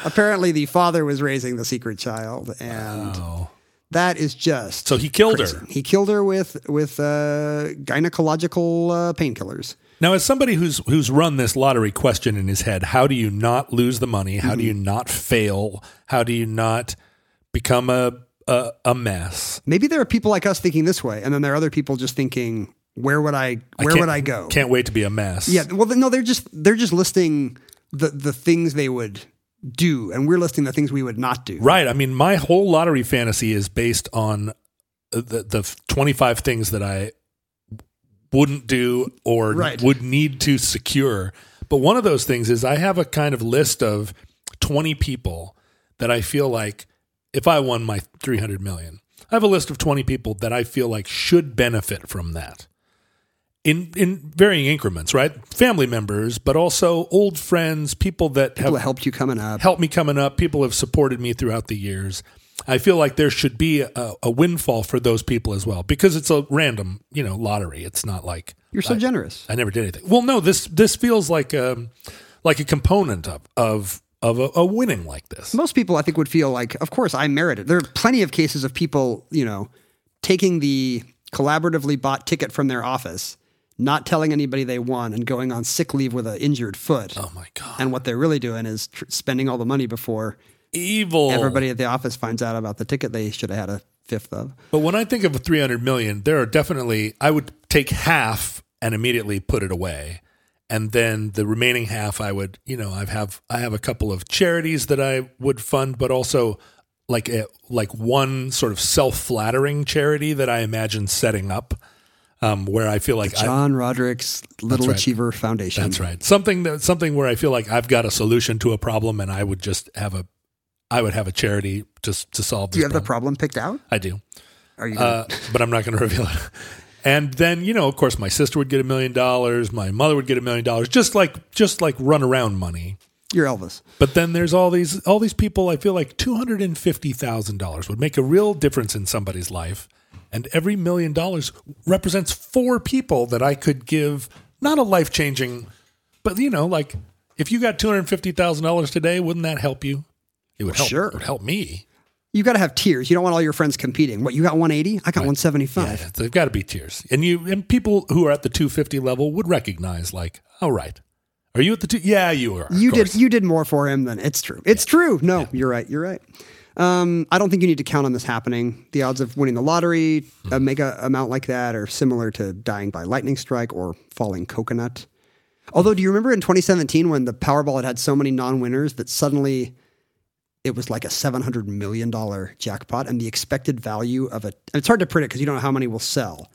Apparently, the father was raising the secret child, and that is just So he killed crazy. her. He killed her with with uh, gynecological uh, painkillers. Now, as somebody who's who's run this lottery question in his head, how do you not lose the money? How do you Mm-hmm. not fail? How do you not become a a, a mess? Maybe there are people like us thinking this way, and then there are other people just thinking, "Where would I? Where can't- would I go?" Can't wait to be a mess. Yeah, well, no, they're just they're just listing the the things they would do, and we're listing the things we would not do. Right. I mean, my whole lottery fantasy is based on the the 25 things that I wouldn't do or Right. would need to secure. But one of those things is I have a kind of list of 20 people that I feel like if I won my 300 million, I have a list of 20 people that I feel like should benefit from that. In in varying increments, right? Family members, but also old friends, people that People have helped you coming up. helped me coming up. People have supported me throughout the years. I feel like there should be a, a windfall for those people as well because it's a random, you know, lottery. It's not like You're so generous. I never did anything. Well, no, this this feels like a like a component of of of a, a winning like this. most people I think would feel like, of course, I merited. There are plenty of cases of people, you know, taking the collaboratively bought ticket from their office, not telling anybody they won, and going on sick leave with an injured foot. Oh my god, And what they're really doing is tr- spending all the money before evil! everybody at the office finds out about the ticket they should have had a fifth of. But when I think of a 300 million, there are definitely, I would take half and immediately put it away. And then the remaining half, I would, you know, I have, I have a couple of charities that I would fund, but also like a, like one sort of self flattering charity that I imagine setting up, um, where I feel like I, John Roderick's Little right. Achiever Foundation. that's right, something that, something where I feel like I've got a solution to a problem and I would just have a, I would have a charity just to solve this Do you have the problem. problem picked out? I do. Are you? Uh, but I'm not going to reveal it. And then you know, of course, my sister would get a million dollars, my mother would get a million dollars, just like just like run around money. you're Elvis. But then there's all these all these people. I feel like two hundred and fifty thousand dollars would make a real difference in somebody's life, and every million dollars represents four people that I could give not a life changing, but you know, like if you got two hundred fifty thousand dollars today, wouldn't that help you? It would help. sure. It would help me. You got to have tiers. You don't want all your friends competing. What you got? 180? I got 175. Yeah, they've got to be tiers, and you and people who are at the 250 level would recognize, like, all right, are you at the two? Yeah, you are. You did you did more for him than it's true. It's true. No, you're right. You're right. Um, I don't think you need to count on this happening. The odds of winning the lottery, a mega amount like that, are similar to dying by lightning strike or falling coconut. Although, do you remember in 2017 when the Powerball had had so many non-winners that suddenly it was like a 700 million dollar jackpot, and the expected value of it? And it's hard to predict because you don't know how many will sell.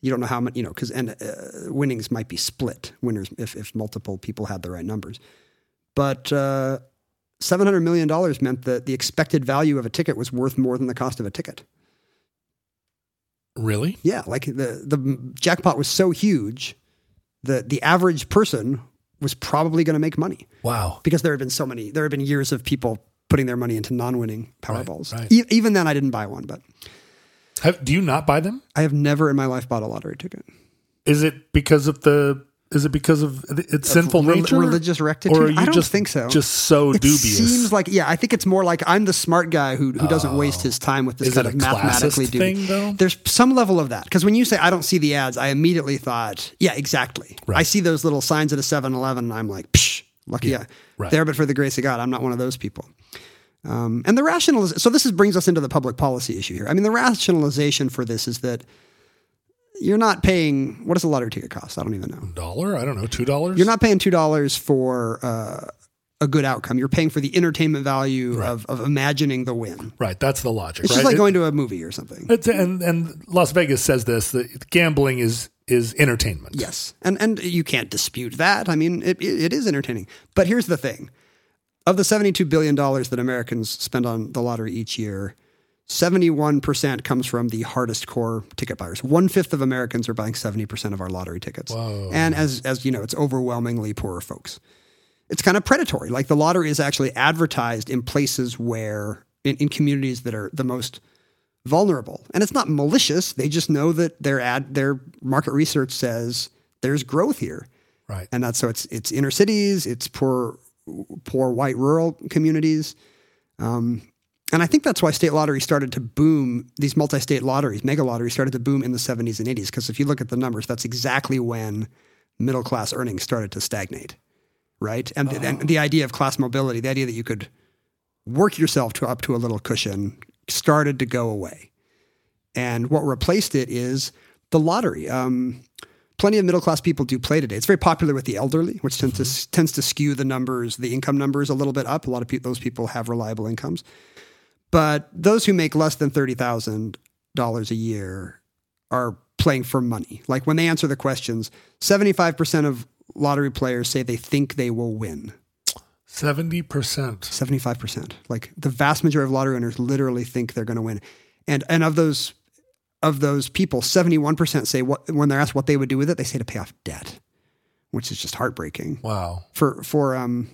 You don't know how many, you know, because and uh, winnings might be split. Winners if if multiple people had the right numbers. But uh, $700 million meant that the expected value of a ticket was worth more than the cost of a ticket. really. Yeah, like the, the jackpot was so huge that the average person was probably going to make money Wow. because there have been so many, there have been years of people putting their money into non winning Powerballs. right. E- even then, I didn't buy one, but Have, do you not buy them? I have never in my life bought a lottery ticket. Is it because of the? Is it because of its sinful rel- nature, religious rectitude? or you I don't just think so. Just so It dubious. seems like yeah. I think it's more like I'm the smart guy who who doesn't waste his time with this Is kind it of a mathematically dubious thing, though? There's some level of that because when you say I don't see the ads, I immediately thought yeah, exactly. Right. I see those little signs at a 7-Eleven, and I'm like, Psh, lucky yeah, right. there, but for the grace of God, I'm not one of those people. Um, and the rational so this is, brings us into the public policy issue here. I mean, the rationalization for this is that you're not paying. What does a lottery ticket cost? I don't even know. dollar. I don't know, two dollars. You're not paying two dollars for uh, a good outcome. You're paying for the entertainment value of, of imagining the win. right. That's the logic. It's right? just like It- going to a movie or something. And and Las Vegas says this that gambling is is entertainment. Yes, and and you can't dispute that. I mean, it it, it is entertaining. But here's the thing: of the seventy-two billion dollars that Americans spend on the lottery each year, seventy-one percent comes from the hardest core ticket buyers. One fifth of Americans are buying seventy percent of our lottery tickets, Whoa. and as as you know, it's overwhelmingly poorer folks. It's kind of predatory. Like the lottery is actually advertised in places where in, in communities that are the most vulnerable. And it's not malicious. They just know that their ad their market research says there's growth here. Right. And that's so it's it's inner cities, it's poor poor white rural communities. Um, and I think that's why state lottery started to boom. These multi-state lotteries, mega lotteries, started to boom in the 70s and 80s. Because if you look at the numbers, that's exactly when middle class earnings started to stagnate, right? And, and the idea of class mobility, the idea that you could work yourself to up to a little cushion, started to go away. And what replaced it is the lottery. Um, plenty of middle class people do play today. It's very popular with the elderly, which tends to tends to skew the numbers, the income numbers a little bit up. A lot of people, those people have reliable incomes. But those who make less than thirty thousand dollars a year are playing for money. Like when they answer the questions, seventy five percent of lottery players say they think they will win. 70%. 75%. Like the vast majority of lottery winners literally think they're going to win. And and of those of those people, 71% say what when they're asked what they would do with it, they say to pay off debt, which is just heartbreaking. Wow. For for um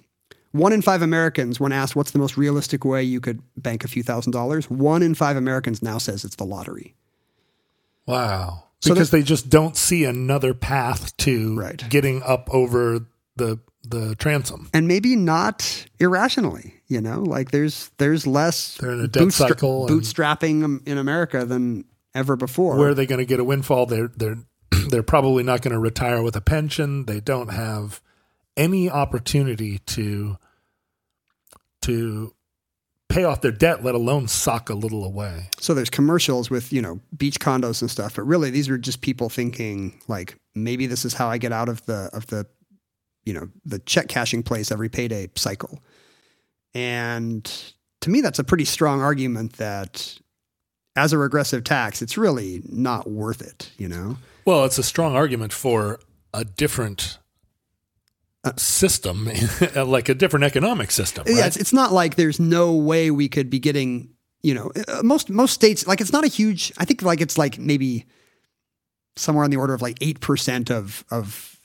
one in 5 Americans when asked what's the most realistic way you could bank a few thousand dollars, one in 5 Americans now says it's the lottery. Wow. So because they just don't see another path to Right. getting up over the the transom. And maybe not irrationally, you know? Like there's there's less They're in a debt cycle and- bootstrapping in America than ever before. Where are they going to get a windfall? They're they're they're probably not going to retire with a pension. They don't have any opportunity to to pay off their debt, let alone sock a little away. So there's commercials with, you know, beach condos and stuff, but really these are just people thinking like maybe this is how I get out of the of the you know, the check cashing place every payday cycle. And to me that's a pretty strong argument that as a regressive tax, it's really not worth it, you know. Well, it's a strong argument for a different system, like a different economic system. Right? Yeah, it's, it's not like there's no way we could be getting, you know, uh, most most states like it's not a huge. I think like it's like maybe somewhere on the order of like eight percent of of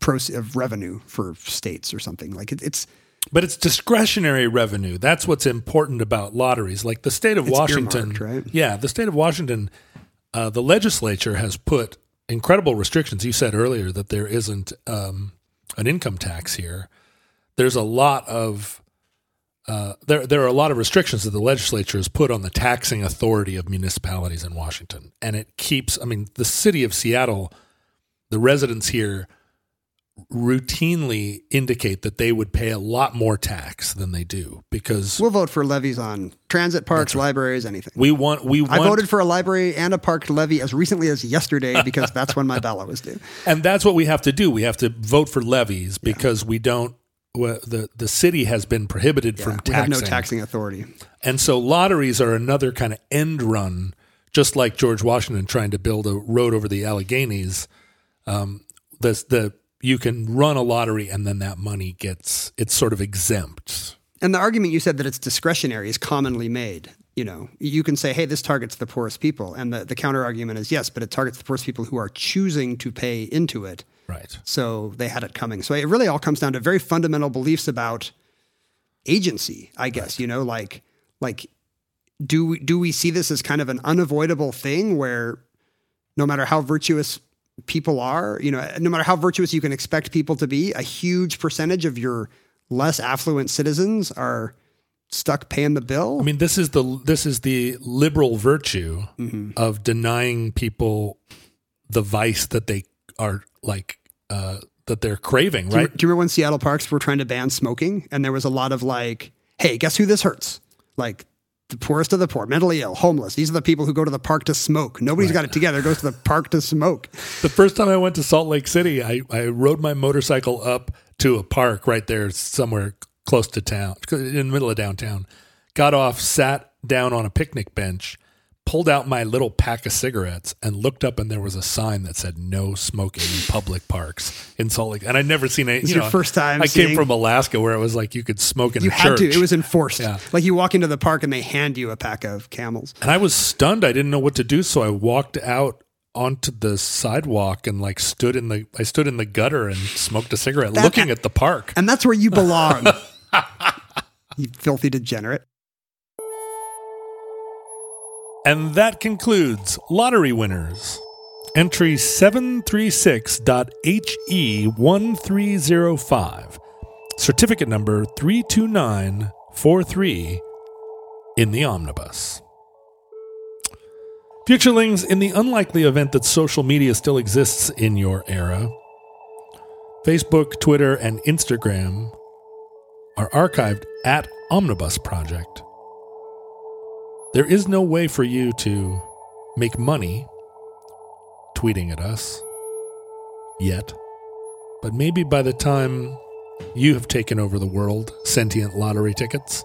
pros of revenue for states or something. Like it, it's But it's discretionary revenue. That's what's important about lotteries. Like the state of Washington, right? Yeah, the state of Washington, uh, the legislature has put incredible restrictions. You said earlier that there isn't um, an income tax here. There's a lot of uh, there there are a lot of restrictions that the legislature has put on the taxing authority of municipalities in Washington, and it keeps. I mean, the city of Seattle, the residents here routinely indicate that they would pay a lot more tax than they do because we'll vote for levies on transit parks, libraries, anything. we want we I voted for a library and a park levy as recently as yesterday because that's when my ballot was due. and that's what we have to do. We have to vote for levies because we don't. well, The the city has been prohibited Yeah, from we have taxing, no taxing authority. and so lotteries are another kind of end run, just like George Washington trying to build a road over the Alleghenies. Um, the the you can run a lottery and then that money gets it's sort of exempt. And the argument you said that it's discretionary is commonly made. You know, you can say, hey, this targets the poorest people. And the, the counter argument is yes, but it targets the poorest people who are choosing to pay into it. Right. So they had it coming. So it really all comes down to very fundamental beliefs about agency, I guess, you know, like like do we do we see this as kind of an unavoidable thing where no matter how virtuous people are, you know, no matter how virtuous you can expect people to be, a huge percentage of your less affluent citizens are stuck paying the bill. I mean, this is the this is the liberal virtue Mm-hmm. of denying people the vice that they are like uh, that they're craving, Do you, right? do you remember when Seattle parks were trying to ban smoking and there was a lot of like, hey, guess who this hurts? Like the poorest of the poor, mentally ill, homeless. These are the people who go to the park to smoke. Nobody's got it together. Goes to the park to smoke. The first time I went to Salt Lake City, I, I rode my motorcycle up to a park right there somewhere close to town, in the middle of downtown. Got off, sat down on a picnic bench, pulled out my little pack of cigarettes and looked up, and there was a sign that said "No smoking in public parks" in Salt Lake. And I'd never seen it. It's you your know, first time I came from Alaska, where it was like you could smoke in You a had church. to. It was enforced. Yeah. Like you walk into the park and they hand you a pack of camels. and I was stunned. I didn't know what to do, so I walked out onto the sidewalk and like stood in the I stood in the gutter and smoked a cigarette, That- looking at the park. And that's where you belong. you filthy degenerate. And that concludes Lottery Winners. Entry 736.HE1305. Certificate number 32943 in the omnibus. Futurelings, in the unlikely event that social media still exists in your era, Facebook, Twitter, and Instagram are archived at Omnibus Project. There is no way for you to make money tweeting at us yet, but maybe by the time you have taken over the world, sentient lottery tickets,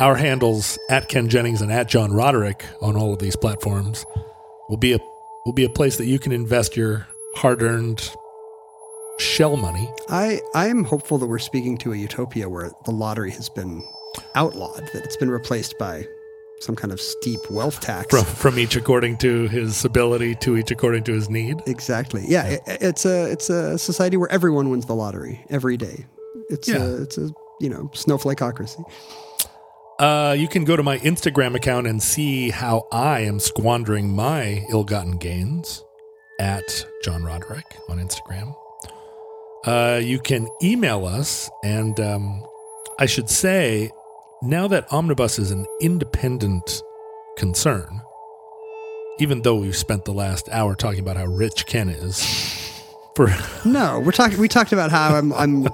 our handles at Ken Jennings and at John Roderick on all of these platforms will be a will be a place that you can invest your hard-earned shell money. I, I am hopeful that we're speaking to a utopia where the lottery has been outlawed, that it's been replaced by some kind of steep wealth tax. From, from each according to his ability to each according to his need. Exactly. Yeah, it- it's a it's a society where everyone wins the lottery every day. It's Yeah. a it's a you know snowflakeocracy. Uh, you can go to my Instagram account and see how I am squandering my ill-gotten gains at John Roderick on Instagram. Uh, you can email us, and um, I should say, now that Omnibus is an independent concern, even though we've spent the last hour talking about how rich Ken is, for No, we're talking. We talked about how I'm I'm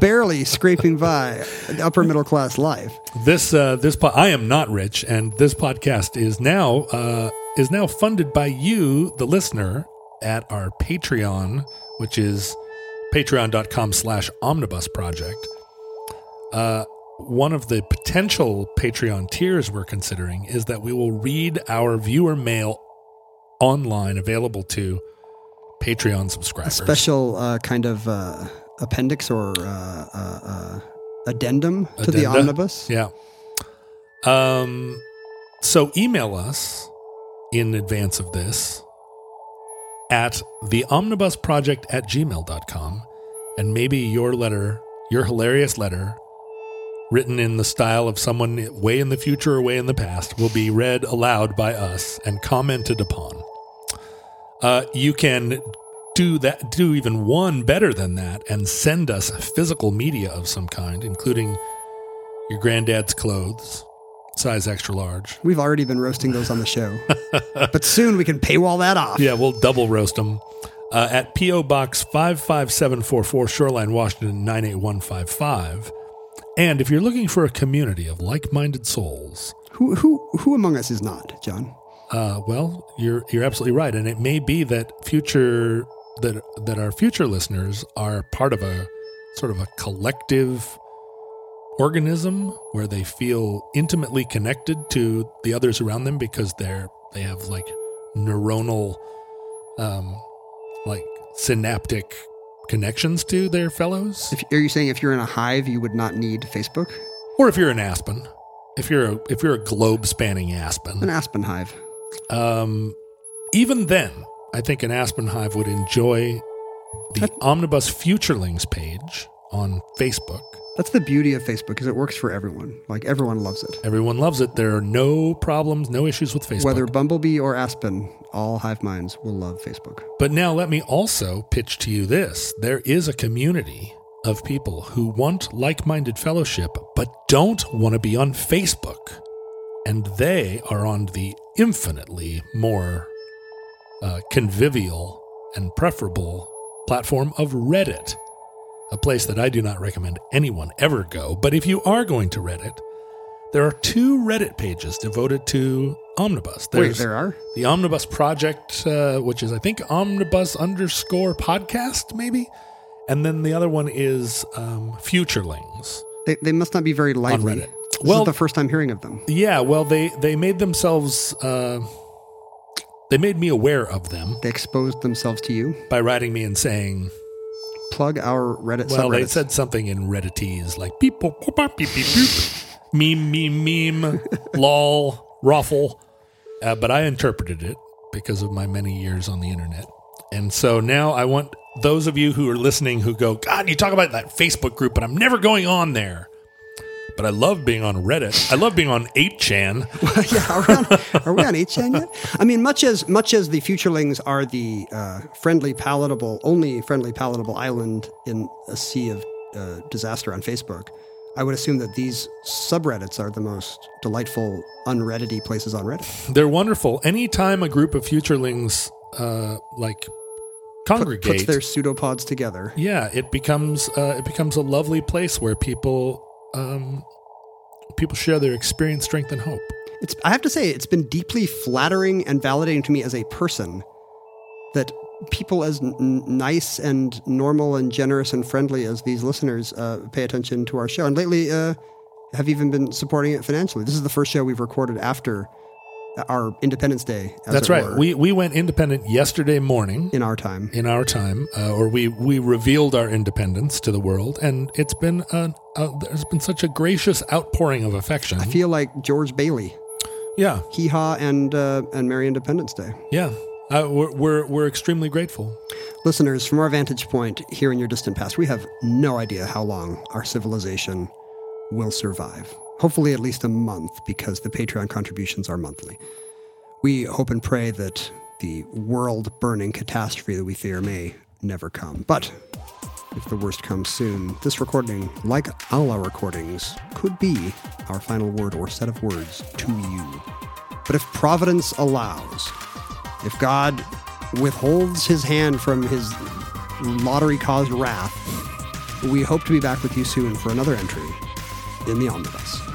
barely scraping by upper middle class life. this uh, this po- I am not rich, and this podcast is now uh, is now funded by you, the listener, at our Patreon, which is patreon.com slash omnibus project. Uh, one of the potential Patreon tiers we're considering is that we will read our viewer mail online, available to Patreon A subscribers. special uh, kind of uh, appendix or uh, uh, uh, addendum to the omnibus. Yeah. Um, so email us in advance of this at the omnibus project at gmail.com and maybe your letter, your hilarious letter, written in the style of someone way in the future or way in the past, will be read aloud by us and commented upon. Uh, you can do that, do even one better than that, and send us physical media of some kind, including your granddad's clothes, size extra large. We've already been roasting those on the show, but soon we can paywall that off. Yeah, we'll double roast them. Uh, at P.O. Box 55744, Shoreline, Washington 98155. And if you're looking for a community of like minded souls, Who who who among us is not, John? uh, well, you're you're absolutely right, and it may be that future that that our future listeners are part of a sort of a collective organism where they feel intimately connected to the others around them because they're they have like neuronal, um, like synaptic connections to their fellows. If, are you saying if you're in a hive, you would not need Facebook? Or if you're an aspen, if you're a, if you're a globe spanning aspen, An aspen hive. Um, even then, I think an Aspen Hive would enjoy the Omnibus Futurelings page on Facebook. That's the beauty of Facebook, because it works for everyone. Like everyone loves it. Everyone loves it. There are no problems, no issues with Facebook. Whether Bumblebee or Aspen, all hive minds will love Facebook. but now let me also pitch to you this there is a community of people who want like minded fellowship but don't want to be on Facebook. And they are on the infinitely more uh, convivial and preferable platform of Reddit, a place that I do not recommend anyone ever go. But if you are going to Reddit, there are two Reddit pages devoted to Omnibus. Wait, there are? the Omnibus Project, uh, which is I think Omnibus underscore podcast, maybe, and then the other one is um, Futurelings They, they must not be very on. Reddit. This Well- is the first time hearing of them. Yeah, well, they they made themselves. Uh, they made me aware of them They exposed themselves to you. by writing me and saying, Plug our Reddit well, they said something in Redditese like beep boop boop boop, beep beep boop, meme meme meme, lol, ruffle. Uh, but I interpreted it because of my many years on the internet, and so now I want those of you who are listening who go, God, you talk about that Facebook group, but I'm never going on there. But I love being on Reddit. I love being on 8chan. yeah, are we on, are we on 8chan yet? I mean, much as much as the Futurelings are the uh, friendly, palatable, only friendly, palatable island in a sea of uh, disaster on Facebook, I would assume that these subreddits are the most delightful, unreddity places on Reddit. They're wonderful. Anytime a group of futurelings uh, like Put, congregate, puts their pseudopods together. yeah, it becomes uh, it becomes a lovely place where people um, people share their experience, strength, and hope. It's, I have to say, it's been deeply flattering and validating to me as a person that people as n- nice and normal and generous and friendly as these listeners uh, pay attention to our show. And lately, uh, have even been supporting it financially. This is the first show we've recorded after our Independence Day. As That's right. were, We we went independent yesterday morning in our time. in our time, uh, or we we revealed our independence to the world, and it's been a, a, there's been such a gracious outpouring of affection. I feel like George Bailey, yeah, Hee Haw, and uh, and Merry Independence Day. yeah. Uh, we're, we're we're extremely grateful. Listeners, from our vantage point here in your distant past, we have no idea how long our civilization will survive. Hopefully, at least a month, because the Patreon contributions are monthly. We hope and pray that the world burning catastrophe that we fear may never come. But if the worst comes soon, this recording, like all our recordings, could be our final word or set of words to you. But if Providence allows, if God withholds his hand from his lottery caused wrath, we hope to be back with you soon for another entry in the omnibus.